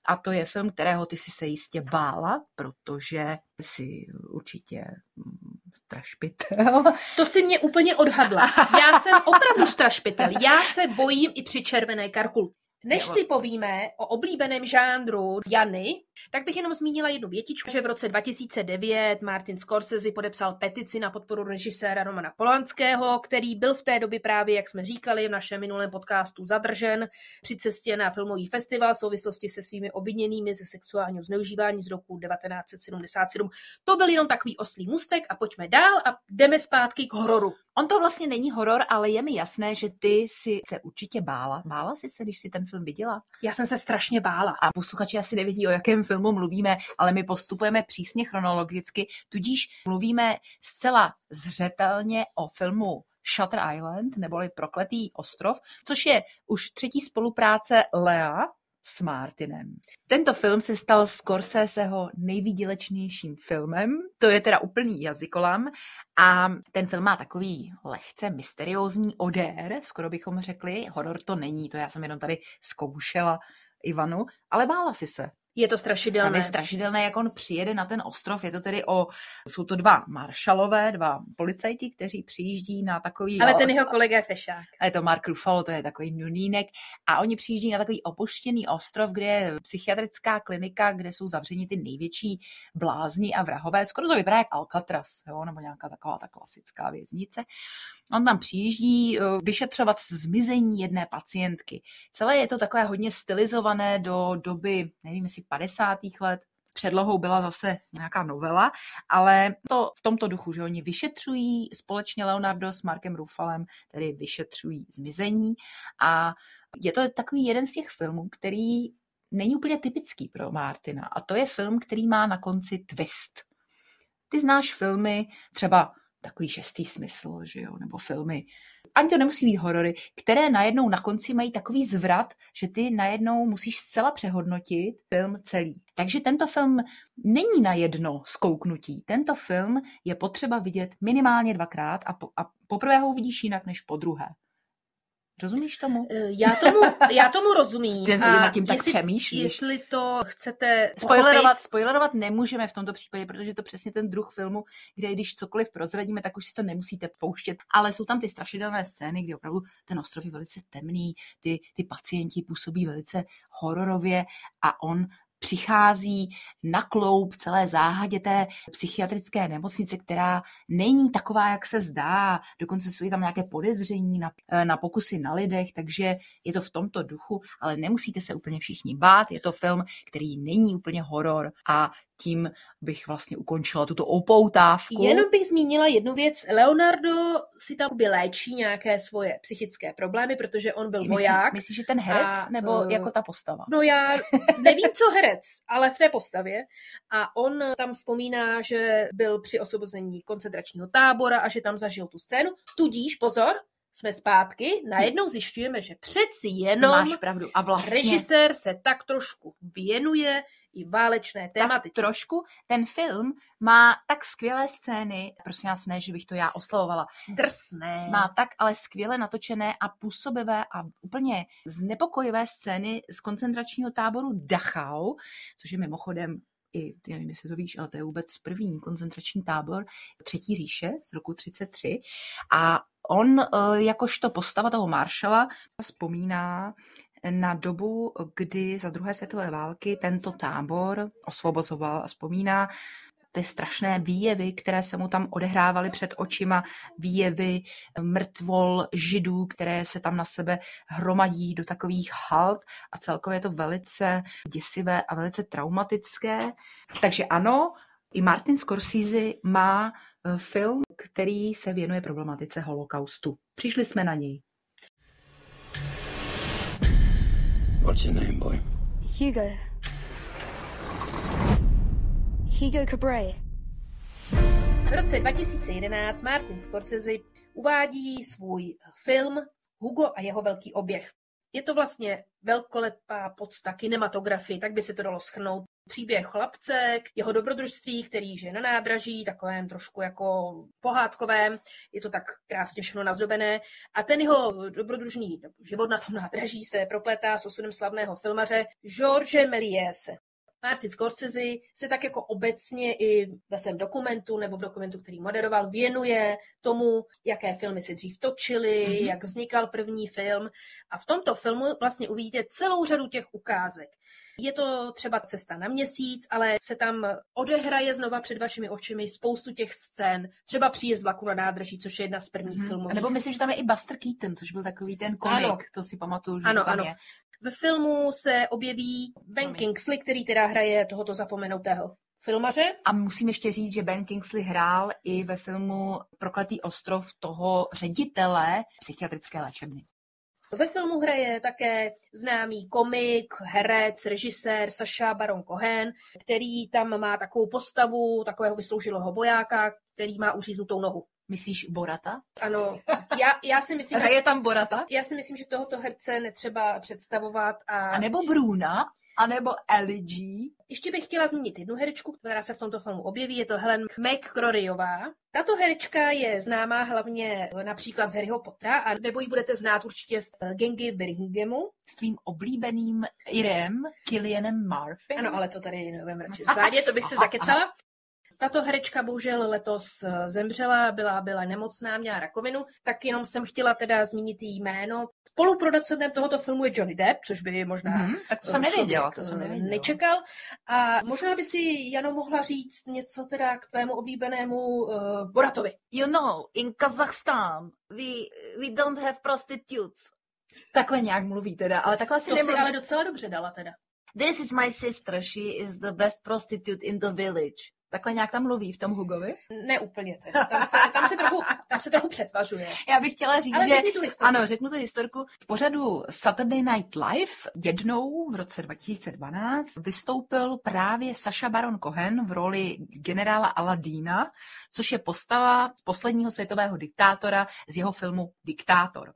a to je film, kterého ty si se jistě bála, protože jsi určitě mm, strašpitel. To si mě úplně odhadla. Já jsem opravdu strašpitel. Já se bojím i při červené karkulce. Než si povíme o oblíbeném žánru Jany, tak bych jenom zmínila jednu větičku, že v roce 2009 Martin Scorsese podepsal petici na podporu režiséra Romana Polanského, který byl v té době právě, jak jsme říkali v našem minulém podcastu, zadržen při cestě na filmový festival v souvislosti se svými obviněnými ze sexuálního zneužívání z roku 1977. To byl jenom takový oslý mustek a pojďme dál a jdeme zpátky k hororu. On to vlastně není horor, ale je mi jasné, že ty si se určitě bála. Bála jsi se, když si ten film viděla? Já jsem se strašně bála. A posluchači asi nevědí, o jakém filmu mluvíme, ale my postupujeme přísně chronologicky, tudíž mluvíme zcela zřetelně o filmu Shutter Island, neboli Prokletý ostrov, což je už třetí spolupráce Lea s Martinem. Tento film se stal Scorseseho nejvýdělečnějším filmem, to je teda úplný jazykolam a ten film má takový lehce mysteriózní odér, skoro bychom řekli, horor to není, to já jsem jenom tady zkoušela Ivanu, ale bála si se. Je to strašidelné. Tam je strašidelné, jak on přijede na ten ostrov. Je to tedy o, jsou to dva maršalové, dva policajti, kteří přijíždí na takový... Ale ten jeho kolega je fešák. A je to Mark Ruffalo, to je takový nunínek. A oni přijíždí na takový opuštěný ostrov, kde je psychiatrická klinika, kde jsou zavřeni ty největší blázni a vrahové. Skoro to vypadá jak Alcatraz, jo? nebo nějaká taková ta klasická věznice. On tam přijíždí eh, vyšetřovat zmizení jedné pacientky. Celé je to takové hodně stylizované do doby, nevím, jestli 50. let, předlohou byla zase nějaká novela, ale to v tomto duchu, že oni vyšetřují společně Leonardo s Markem Ruffalem, tedy vyšetřují zmizení a je to takový jeden z těch filmů, který není úplně typický pro Martina a to je film, který má na konci twist. Ty znáš filmy, třeba takový šestý smysl, že jo, nebo filmy. Ani to nemusí být horory, které najednou na konci mají takový zvrat, že ty najednou musíš zcela přehodnotit film celý. Takže tento film není na jedno zkouknutí. Tento film je potřeba vidět minimálně dvakrát a, po, a poprvé ho uvidíš jinak než po druhé. Rozumíš tomu? Eh, já tomu, já tomu rozumím. Ty nad tím tak jestli, přemýšlíš. Jestli to chcete spoilerovat, pochopit, spoilerovat nemůžeme v tomto případě, protože je to přesně ten druh filmu, kde když cokoliv prozradíme, tak už si to nemusíte pouštět. Ale jsou tam ty strašidelné scény, kdy opravdu ten ostrov je velice temný, ty, ty pacienti působí velice hororově a on přichází na kloup celé záhadě té psychiatrické nemocnice, která není taková, jak se zdá. Dokonce jsou tam nějaké podezření na, eh, na pokusy na lidech, takže je to v tomto duchu, ale nemusíte se úplně všichni bát. Je to film, který není úplně horor a tím bych vlastně ukončila tuto opoutávku. Jenom bych zmínila jednu věc. Leonardo si tam by léčí nějaké svoje psychické problémy, protože on byl Myslí, voják. Myslíš, že ten herec a, nebo uh, jako ta postava? No já nevím, co herec, ale v té postavě. A on tam vzpomíná, že byl při osvobození koncentračního tábora a že tam zažil tu scénu. Tudíž, pozor, jsme zpátky, najednou zjišťujeme, že přeci jenom Máš pravdu. A vlastně... režisér se tak trošku věnuje i válečné tématice. Tak trošku. Ten film má tak skvělé scény, prosím vás ne, že bych to já oslovovala, Drsné. má tak ale skvěle natočené a působivé a úplně znepokojivé scény z koncentračního táboru Dachau, což je mimochodem i, ty nevím, jestli to víš, ale to je vůbec první koncentrační tábor Třetí říše z roku 33 a on eh, jakožto postava toho maršala vzpomíná na dobu, kdy za druhé světové války tento tábor osvobozoval a vzpomíná ty strašné výjevy, které se mu tam odehrávaly před očima, výjevy mrtvol židů, které se tam na sebe hromadí do takových halt a celkově je to velice děsivé a velice traumatické. Takže ano, i Martin Scorsese má eh, film, který se věnuje problematice holokaustu. Přišli jsme na něj. What's your name, boy? Hugo. Hugo Cabret. V roce 2011 Martin Scorsese uvádí svůj film Hugo a jeho velký oběh. Je to vlastně velkolepá podsta kinematografie, tak by se to dalo schrnout. Příběh chlapce, jeho dobrodružství, který žije na nádraží, takovém trošku jako pohádkovém, je to tak krásně všechno nazdobené. A ten jeho dobrodružný život na tom nádraží se proplétá s osudem slavného filmaře George Mélièse. Martin Scorsese se tak jako obecně i ve svém dokumentu nebo v dokumentu, který moderoval, věnuje tomu, jaké filmy se dřív točily, mm-hmm. jak vznikal první film. A v tomto filmu vlastně uvidíte celou řadu těch ukázek. Je to třeba cesta na měsíc, ale se tam odehraje znova před vašimi očimi spoustu těch scén. Třeba příjezd vlaku na nádraží, což je jedna z prvních mm-hmm. filmů. A nebo myslím, že tam je i Buster Keaton, což byl takový ten komik, ano. to si pamatuju, že ano, tam ano. je. Ve filmu se objeví Ben Kingsley, který teda hraje tohoto zapomenutého filmaře. A musím ještě říct, že Ben Kingsley hrál i ve filmu Prokletý ostrov toho ředitele psychiatrické léčebny. Ve filmu hraje také známý komik, herec, režisér Saša Baron Cohen, který tam má takovou postavu takového vysloužilého vojáka, který má uříznutou nohu. Myslíš Borata? Ano, já, já si myslím, že, Hraje tam Borata? já si myslím, že tohoto herce netřeba představovat a, A nebo Bruna? A nebo Ellie G? Ještě bych chtěla zmínit jednu herečku, která se v tomto filmu objeví, je to Helen McCroryová. Tato herečka je známá hlavně například z Harryho Pottera, a nebo ji budete znát určitě z Gengy Birminghamu. S tvým oblíbeným Irem, Killianem Murphy? Ano, ale to tady nebudeme radši zvádět, to bych se zakecala. Tato herečka bohužel letos eh, zemřela, byla, byla nemocná, měla rakovinu, tak jenom jsem chtěla teda zmínit její jméno. Spoluproducentem tohoto filmu je Johnny Depp, což by možná Mhm, tak to jsem člověk, nevěděla, to eh, jsem nevěděla. nečekal. A možná by si Jano mohla říct něco teda k tvému oblíbenému uh, Boratovi. You know, in Kazakhstan we, we don't have prostitutes. Takhle nějak mluví teda, ale takhle si To si nemluví. ale docela dobře dala teda. This is my sister, she is the best prostitute in the village. Takhle nějak tam mluví v tom Hugovi. Ne úplně teda. Tam se, tam se, trochu, tam se trochu přetvařuje. Já bych chtěla říct, Ale že... tu historii. Ano, řeknu tu historku. V pořadu Saturday Night Live jednou v roce 2012 vystoupil právě Saša Baron Cohen v roli generála Aladína, což je postava z posledního světového diktátora z jeho filmu Diktátor.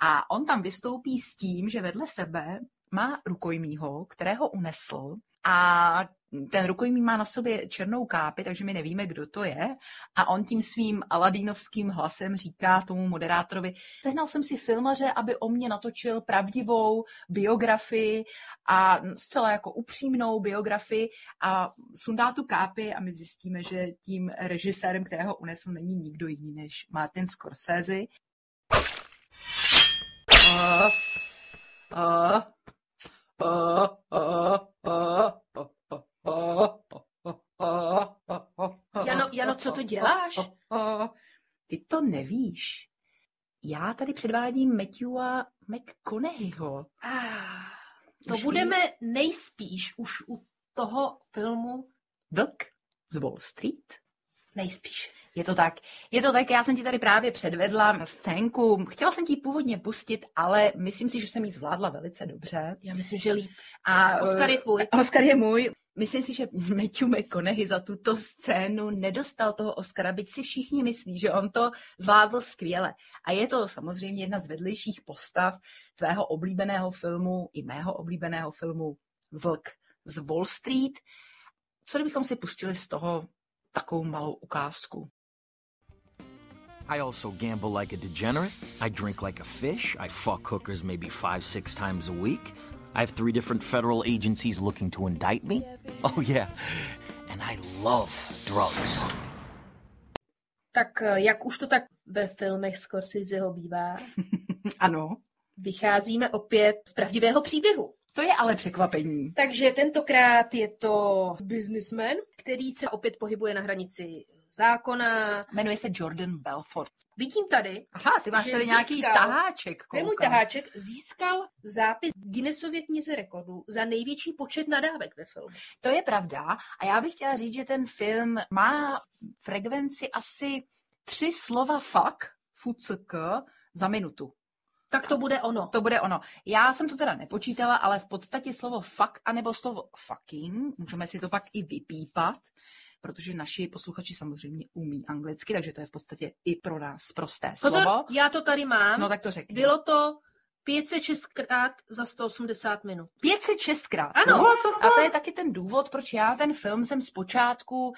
A on tam vystoupí s tím, že vedle sebe má rukojmího, kterého unesl a ten rukojmí má na sobě černou kápi, takže my nevíme, kdo to je. A on tím svým aladínovským hlasem říká tomu moderátorovi, sehnal jsem si filmaře, aby o mě natočil pravdivou biografii a zcela jako upřímnou biografii a sundá tu kápi a my zjistíme, že tím režisérem, kterého unesl, není nikdo jiný než Martin Scorsese. A, a, a, a, a, Jano, Jano, co to děláš? Ty to nevíš. Já tady předvádím Matthewa McConaugheyho. Ah, to Už budeme nejspíš už u toho filmu Vlk z Wall Street. nejspíš. Je to tak. Je to tak, já jsem ti tady právě předvedla scénku. Chtěla jsem ti původně pustit, ale myslím si, že jsem ji zvládla velice dobře. Já myslím, že líp. A Oscar je tvůj. eh, Oscar je můj. Myslím si, že Matthew McConaughey za tuto scénu nedostal toho Oscara, byť si všichni myslí, že on to zvládl skvěle. A je to samozřejmě jedna z vedlejších postav tvého oblíbeného filmu i mého oblíbeného filmu Vlk z Wall Street. Co kdybychom si pustili z toho takovou malou ukázku? I also gamble like a degenerate. I drink like a fish. I fuck hookers maybe five, six times a week. I have three different federal agencies looking to indict me. Oh, yeah. And I love drugs. Tak eh, jak už to tak ve filmech Scorseseho bývá, Ano, vycházíme opět z pravdivého příběhu. to je ale překvapení. Takže tentokrát je to businessman, který se opět pohybuje na hranici zákona. Jmenuje se Jordan Belfort. Vidím tady, Aha, ty máš tady nějaký získal- taháček. je můj koukám. taháček, získal zápis Guinnessově knize rekordů za největší počet nadávek ve filmu. To je pravda. A já bych chtěla říct, že ten film má frekvenci asi tři slova fuck, fuck, za minutu. Tak to bude ono. To bude ono. Já jsem to teda nepočítala, ale v podstatě slovo fuck anebo slovo fucking, můžeme si to pak i vypípat, protože naši posluchači samozřejmě umí anglicky, takže to je v podstatě i pro nás prosté Pozor, slovo. já to tady mám. No tak to řekni. Bylo to 506 krát za 180 minut. 506 krát. Ano. A to je taky ten důvod, proč já ten film jsem zpočátku,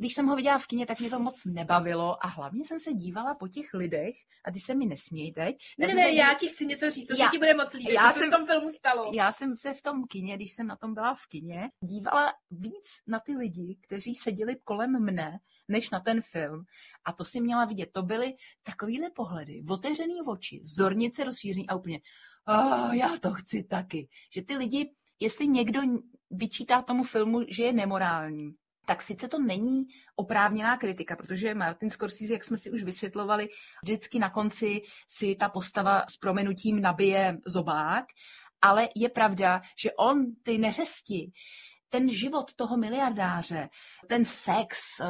když jsem ho viděla v kině, tak mě to moc nebavilo a hlavně jsem se dívala po těch lidech a ty se mi nesměj teď. Ne, ne, se já ti chci něco říct, to Já- se ti bude moc líbit, já co se jsem- v tom filmu stalo. Já jsem se v tom kině, když jsem na tom byla v kině, dívala víc na ty lidi, kteří seděli kolem mne, než na ten film. A to si měla vidět. To byly takovýhle pohledy, otevřený oči, zornice rozšíření a úplně, oh, já to chci taky. Že ty lidi, jestli někdo vyčítá tomu filmu, že je nemorální, tak sice to není oprávněná kritika, protože Martin Scorsese, jak jsme si už vysvětlovali, vždycky na konci si ta postava s promenutím nabije zobák, ale je pravda, že on ty neřesti, ten život toho miliardáře, ten sex, eh,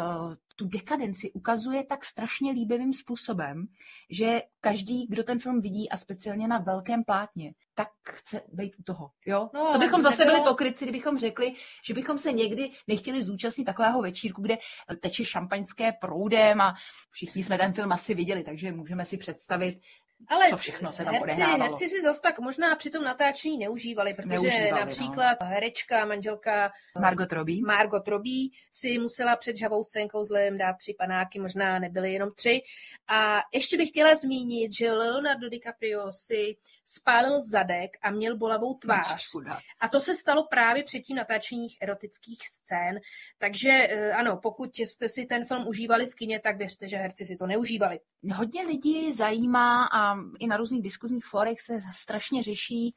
tu dekadenci ukazuje tak strašně líbivým způsobem, že každý, kdo ten film vidí a speciálně na velkém plátně, tak chce být u toho. Jo? No, to bychom zase byli pokryci, kdybychom řekli, že bychom se někdy nechtěli zúčastnit takového večírku, kde teče šampaňské proudem a všichni jsme ten film asi viděli, takže můžeme si představit, Ale co všechno se tam herci, odehrávalo. herci si zas tak možná při tom natáčení neužívali, protože Neužívali, no. například herečka, manželka Margot Robbie. Margot Robbie si musela před žhavou scénkou s Leem dát tři panáky, možná nebyly jenom tři. A ještě bych chtěla zmínit, že Leonardo DiCaprio si spálil zadek a měl bolavou tvář. Chudák. A to se stalo právě před tím natáčením erotických scén. Takže eh, ano, pokud jste si ten film užívali v kině, tak věřte, že herci si to neužívali. hodně lidí zajímá a i na různých diskuzních forech se strašně řeší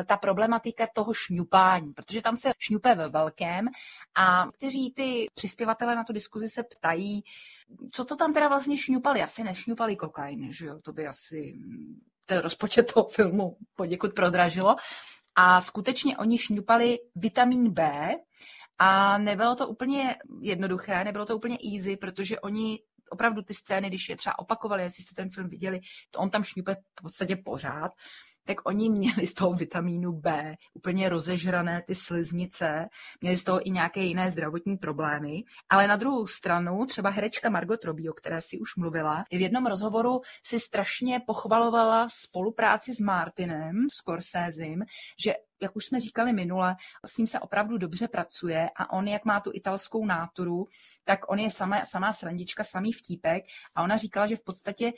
eh, ta problematika toho šňupání, protože tam se šňupe ve velkém a kteří ty přispěvatele na tu diskuzi se ptají, co to tam teda vlastně šňupali. Asi nešňupali kokain, že jo, to by asi ten rozpočet toho filmu poděkud prodražilo. A skutečně oni šňupali vitamin B a nebylo to úplně jednoduché, nebylo to úplně easy, protože oni opravdu ty scény, když je třeba opakovali, jestli jste ten film viděli, to on tam šňupe v podstatě pořád, tak oni měli z toho vitamínu B úplně rozežrané ty sliznice, měli z toho i nějaké jiné zdravotní problémy. Ale na druhou stranu, třeba herečka Margot Robbie, o které si už mluvila, v jednom rozhovoru si strašně pochvalovala spolupráci s Martinem Scorsesim, že jak už jsme říkali minule, s ním se opravdu dobře pracuje a on, jak má tu italskou náturu, tak on je sama, samá srandička, samý vtípek a ona říkala, že v podstatě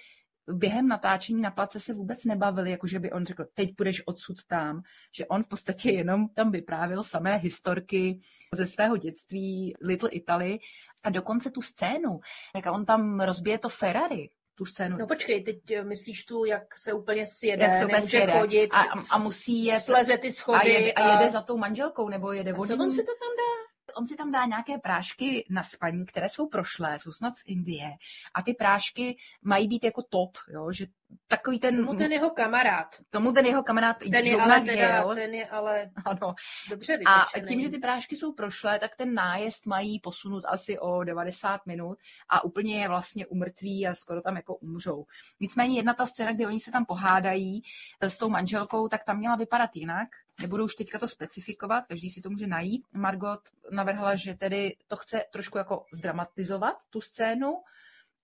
během natáčení na place se vůbec nebavili, jakože by on řekl, teď půjdeš odsud tam, že on v podstatě jenom tam vyprávěl samé historky ze svého dětství Little Italy a dokonce tu scénu, jak on tam rozbije to Ferrari, tu scénu. No počkej, teď eh, myslíš tu, jak se úplně sjede, jak se úplně nemůže sjede chodit, a, a musí jet sleze ty a schody. jede, a jede za tou manželkou, nebo jede a co vodní. on si to tam dá? On si tam dá nějaké prášky na spaní, které jsou prošlé, jsou snad z Indie. A ty prášky mají být jako top, jo? že takový ten, Tomu ten jeho kamarád. tomu ten jeho kamarád Ten je, ale teda, ten je ale ano. dobře A vypečený. tím, že ty prášky jsou prošlé, tak ten nájezd mají posunout asi o 90 minut a úplně je vlastně umrtví a skoro tam jako umřou. Nicméně jedna ta scéna, kde oni se tam pohádají s tou manželkou, tak tam měla vypadat jinak. Nebudu už teďka to specifikovat, každý si to může najít. Margot navrhla, že tedy to chce trošku jako zdramatizovat, tu scénu,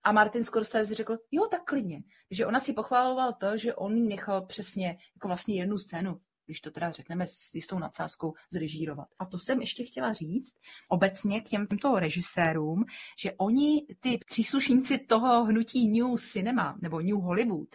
a Martin Scorsese řekl, jo, tak klidně. Že ona si pochváloval to, že on nechal přesně jako vlastně jednu scénu, když to teda řekneme s jistou nadsázkou, zrežírovat. A to jsem ještě chtěla říct obecně k těmto režisérům, že oni, ty příslušníci toho hnutí New Cinema nebo New Hollywood,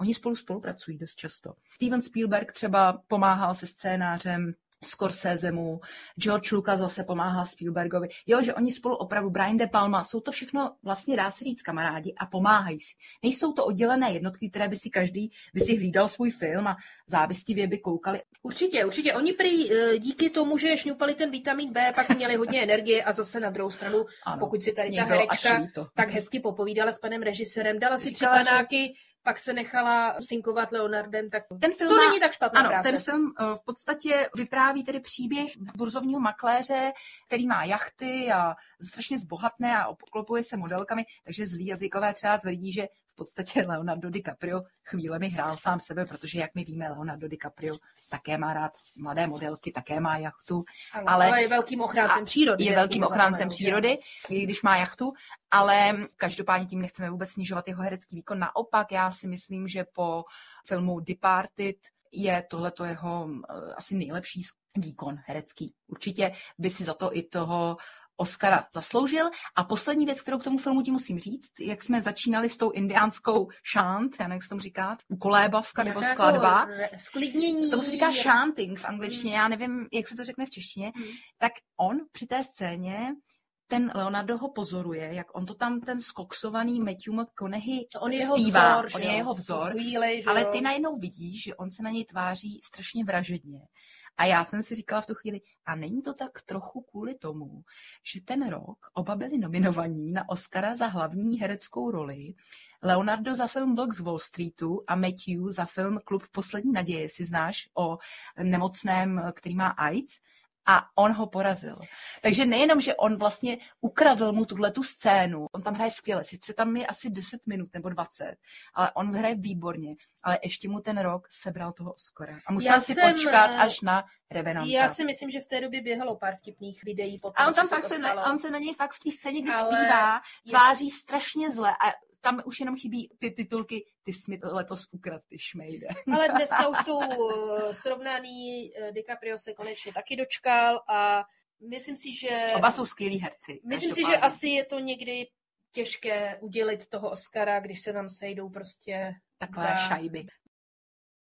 oni spolu spolupracují dost často. Steven Spielberg třeba pomáhal se scénářem Scorsesemu, George Lucas zase pomáhá Spielbergovi. Jo, že oni spolu opravdu, Brian De Palma, jsou to všechno vlastně dá se říct kamarádi a pomáhají si. Nejsou to oddělené jednotky, které by si každý by si hlídal svůj film a závistivě by koukali. Určitě, určitě. Oni prý eh, díky tomu, že šňupali ten vitamin B, pak měli hodně energie a zase na druhou stranu, Ano, pokud si tady ta herečka tak hezky popovídala s panem režisérem, dala si tři že- panáky, pak se nechala synkovat Leonardem, tak Ten film to má- není tak špatná Ano, práce. ten film eh, v podstatě vypráví tedy příběh burzovního makléře, který má jachty a strašně zbohatné a obklopuje se modelkami, takže zlý jazykové třeba tvrdí, že podstatě Leonardo DiCaprio chvílemi hrál sám sebe, protože jak my víme, Leonardo DiCaprio také má rád mladé modelky, také má jachtu. ale, ale- ale je velkým ochráncem přírody. Je velkým ochráncem přírody, i když má jachtu, ale každopádně tím nechceme vůbec snižovat jeho herecký výkon. Naopak, já si myslím, že po filmu Departed je tohleto jeho eh, asi nejlepší výkon herecký. Určitě by si za to i toho Oscara zasloužil. A poslední věc, kterou k tomu filmu ti musím říct, jak jsme začínali s tou indiánskou šant, já nevím, jak se tomu říká, kolébavka nebo skladba, sklidnění. tomu se říká chanting v angličtině, já nevím, jak se to řekne v češtině, Hmm. tak on při té scéně ten Leonardo ho pozoruje, jak on to tam ten skoksovaný Matthew McConaughey On je jeho zpívá. vzor, on je jeho vzor, chvíli, ale ty najednou vidíš, že on se na něj tváří strašně vražedně. A já jsem si říkala v tu chvíli, a není to tak trochu kvůli tomu, že ten rok oba byli nominovaní na Oscara za hlavní hereckou roli, Leonardo za film Vlk z Wall Streetu a Matthew za film Klub poslední naděje, si znáš o nemocném, který má AIDS. A on ho porazil. Takže nejenom, že on vlastně ukradl mu tuhle tu scénu, on tam hraje skvěle, sice tam je asi 10 minut nebo 20, ale on hraje výborně, ale ještě mu ten rok sebral toho Oscara. A musel Já si jsem, počkat eh, až na Revenanta. Já si myslím, že v té době běhalo pár vtipných videí. Potom, a on tam fakt se, na, on se na něj fakt v té scéně, kdy Ale zpívá, je- tváří strašně zle a tam už jenom chybí ty titulky ty jsi mi to letos ukrad, ty šmejde. Ale dneska už jsou eh, srovnaný, eh, DiCaprio se konečně taky dočkal a myslím si, že... Oba jsou skvělí herci. Myslím si, že asi je to někdy těžké udělit toho Oscara, když se tam sejdou prostě Takové dva- šajby.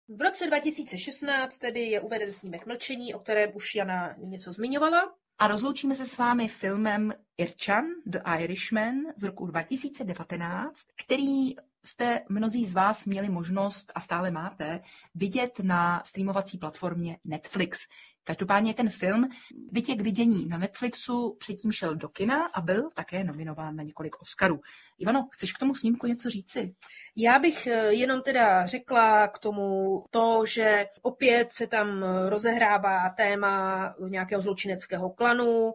V roce 2016 tedy je uveden snímek Mlčení, o kterém už Jana něco zmiňovala. A rozloučíme se s vámi filmem Irčan, The Irishman z roku 2019, který jste mnozí z vás měli možnost a stále máte vidět na streamovací platformě Netflix. Každopádně ten film, byť je k vidění na Netflixu, předtím šel do kina a byl také nominován na několik Oscarů. Ivano, chceš k tomu snímku něco říci? Já bych eh, jenom teda řekla k tomu to, že opět se tam eh, rozehrává téma nějakého zločineckého klanu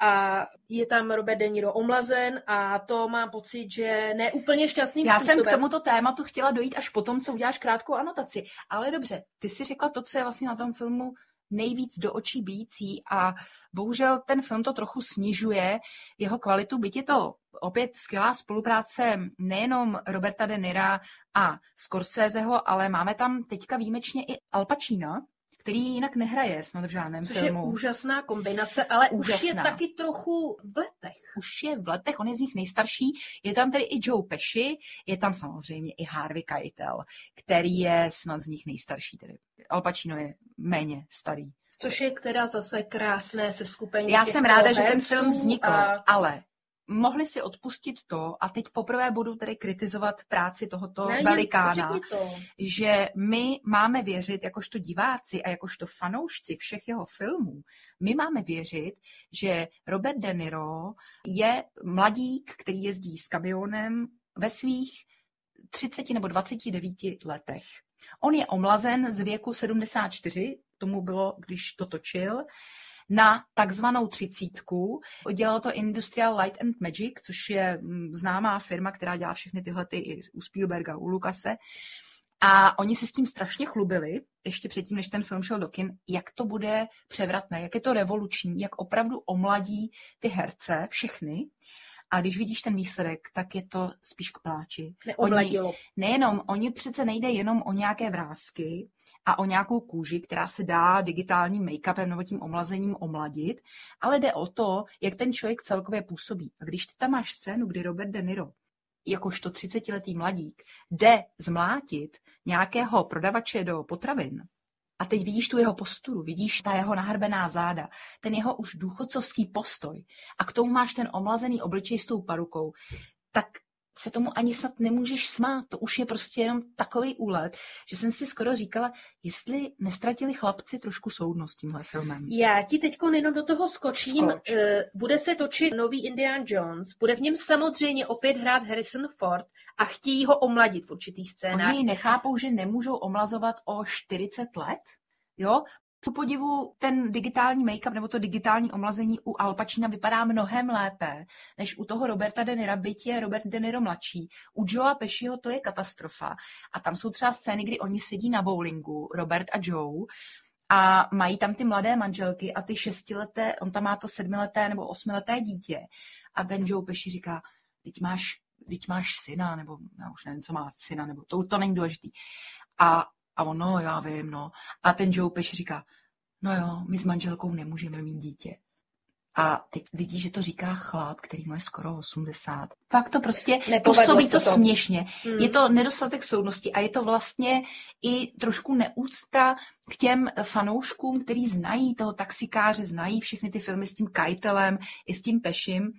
a je tam Robert De Niro omlazen a to mám pocit, že ne úplně šťastným Já způsobem. jsem k tomuto tématu chtěla dojít až potom, co uděláš krátkou anotaci. Ale dobře, ty si řekla to, co je vlastně na tom filmu nejvíc do očí bíjící a bohužel ten film to trochu snižuje jeho kvalitu, byť je to opět skvělá spolupráce nejenom Roberta De Nira a Scorseseho, ale máme tam teďka výjimečně i Al Pacina, který jinak nehraje snad v žádném Což je filmu. úžasná kombinace, ale už je Úžasná. taky trochu v letech. už je v letech, on je z nich nejstarší. Je tam tedy i Joe Pesci, je tam samozřejmě i Harvey Keitel, který je snad z nich nejstarší. Tedy. Al Pacino je méně starý. Což je teda zase krásné se skupení. Já jsem ráda, že ten film vznikl, A... ale mohli si odpustit to, a teď poprvé budu tedy kritizovat práci tohoto Ne, velikána, to. že my máme věřit, jakožto diváci a jakožto fanoušci všech jeho filmů, my máme věřit, že Robert De Niro je mladík, který jezdí s kamionem ve svých 30 nebo 29 letech. On je omlazen z věku 74, tomu bylo, když to točil, na takzvanou třicítku. Dělal to Industrial Light and Magic, což je mm, známá firma, která dělá všechny tyhle ty i u Spielberga, u Lukase. A oni se s tím strašně chlubili, ještě předtím, než ten film šel do kin, jak to bude převratné, jak je to revoluční, jak opravdu omladí ty herce, všechny. A když vidíš ten výsledek, tak je to spíš k pláči. Neomladilo. Oni, nejenom, oni přece nejde jenom o nějaké vrázky a o nějakou kůži, která se dá digitálním make-upem nebo tím omlazením omladit, ale jde o to, jak ten člověk celkově působí. A když ty tam máš scénu, kdy Robert De Niro jakožto 30-letý mladík jde zmlátit nějakého prodavače do potravin, a teď vidíš tu jeho posturu, vidíš ta jeho nahrbená záda, ten jeho už důchodcovský postoj a k tomu máš ten omlazený obličej s tou parukou, tak se tomu ani snad nemůžeš smát. To už je prostě jenom takový úlet, že jsem si skoro říkala, jestli nestratili chlapci trošku soudnost tímhle filmem. Já ti teď jenom do toho skočím. Skoč. Eh, Bude se točit nový Indiana Jones, bude v něm samozřejmě opět hrát Harrison Ford a chtějí ho omladit v určitých scénách. Oni nechápou, že nemůžou omlazovat o 40 let, jo? Ku podivu ten digitální make-up nebo to digitální omlazení u Al Pacina vypadá mnohem lépe než u toho Roberta De Nira, byť je Robert De Niro mladší. U Joea Pesciho to je katastrofa. A tam jsou třeba scény, kdy oni sedí na bowlingu, Robert a Joe, a mají tam ty mladé manželky a ty šestileté, on tam má to sedmileté nebo osmileté dítě. A ten Joe Pesci říká, teď máš, teď máš syna, nebo já už nevím, co má syna, nebo to, to není důležitý. A, a on, no, já vím, no. A ten Joe Pesci říká, no jo, my s manželkou nemůžeme mít dítě. A teď vidíš, že to říká chlap, který je skoro 80. Fakt to prostě Nepovedlo působí to to. směšně. Hmm. Je to nedostatek soudnosti a je to vlastně i trošku neúcta k těm fanouškům, který znají toho taxikáře, znají všechny ty filmy s tím Kajtelem i s tím Pešim,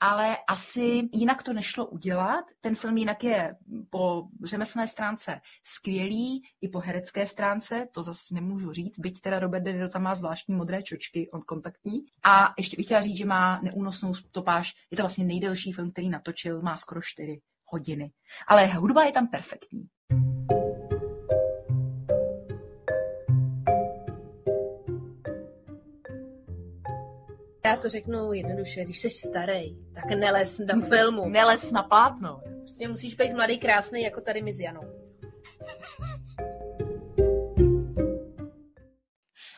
ale asi jinak to nešlo udělat. Ten film jinak je po řemeslné stránce skvělý, i po herecké stránce, to zase nemůžu říct, byť teda Robert De Niro tam má zvláštní modré čočky, on kontaktní. A ještě bych chtěla říct, že má neúnosnou stopáž, je to vlastně nejdelší film, který natočil, má skoro 4 hodiny. Ale hudba je tam perfektní. Já to řeknu jednoduše, když jsi starý, tak neles do filmu. Neles na plátno. Prostě musíš být mladý, krásný, jako tady my s Janou.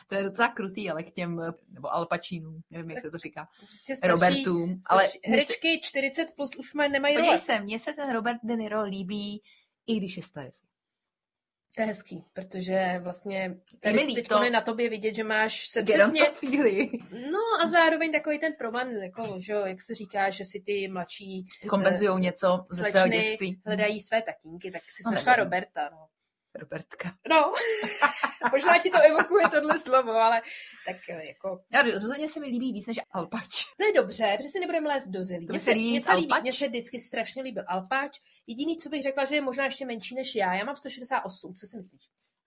To je docela krutý, ale k těm, nebo Al Pacínům, nevím, jak se to říká, Prostě starší, Robertům. Ale herečky 40 plus už mají, nemají podívej se, mně se ten Robert De Niro líbí, i když je starý. To je hezký, protože vlastně tady teď je na tobě vidět, že máš se přesně... No a zároveň takový ten problém, jako, že jo, jak se říká, že si ty mladší Kompenzují něco ze svého dětství. hledají své tatínky, tak si No, našla nevím. Roberta, no. Robertka. No, možná ti to evokuje tohle slovo, ale tak eh, jako, Já, rozhodně se mi líbí víc než Alpač. to je dobře, protože si nebudeme lézt do zelí. Mně se víc se líbí, mně se vždycky strašně líbil Alpač. Jediný, co bych řekla, že je možná ještě menší než já. Já mám 168, co si myslíš?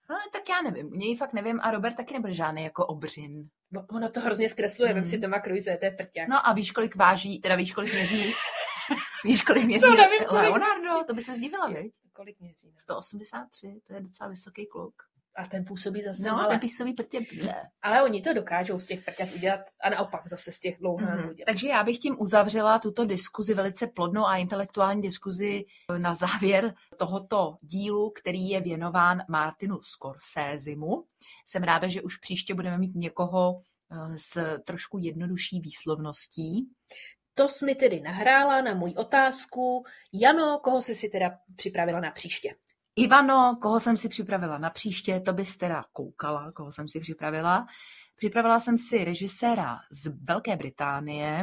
No, tak já nevím, u něj fakt nevím a Robert taky nebyl žádný jako obřin. No, ono to hrozně zkresluje, Hmm. vem si Toma Cruise, to je prťák. No a víš, kolik váží, teda víš, kolik měří? víš, kolik měří To nevím, kolik. Leonardo? To by se zdivila, viď? Kolik měří? no? 183, to je docela vysoký kluk. A ten působí zase No, ale, ten písový prtě ale oni to dokážou z těch prťat udělat a naopak zase z těch dlouhánů Mhm. udělat. Takže já bych tím uzavřela tuto diskuzi, velice plodnou a intelektuální diskuzi na závěr tohoto dílu, který je věnován Martinu Scorsézimu. Jsem ráda, že už příště budeme mít někoho eh, s trošku jednodušší výslovností. To jsi mi tedy nahrála na můj otázku. Jano, koho jsi si teda připravila na příště? Ivano, koho jsem si připravila na příště, to bys teda koukala, koho jsem si připravila. Připravila jsem si režiséra z Velké Británie,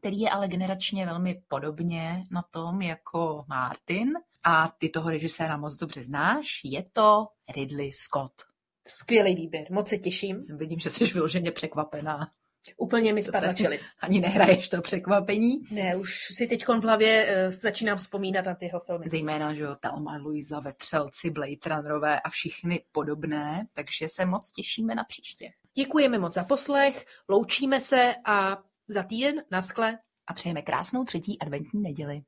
který je ale generačně velmi podobně na tom jako Martin. A ty toho režiséra moc dobře znáš. Je to Ridley Scott. Skvělý výběr, moc se těším. Vidím, že jsi vyloženě překvapená. Úplně mi spadla čelist. Ani nehraješ to překvapení. Ne, už si teď v hlavě uh, začínám vzpomínat na ty jeho filmy. Zejména, že jo, Telma, Luisa, Vetřelci, Blade Runnerové a všichni podobné. Takže se moc těšíme na příště. Děkujeme moc za poslech, loučíme se a za týden na skle. a přejeme krásnou třetí adventní neděli.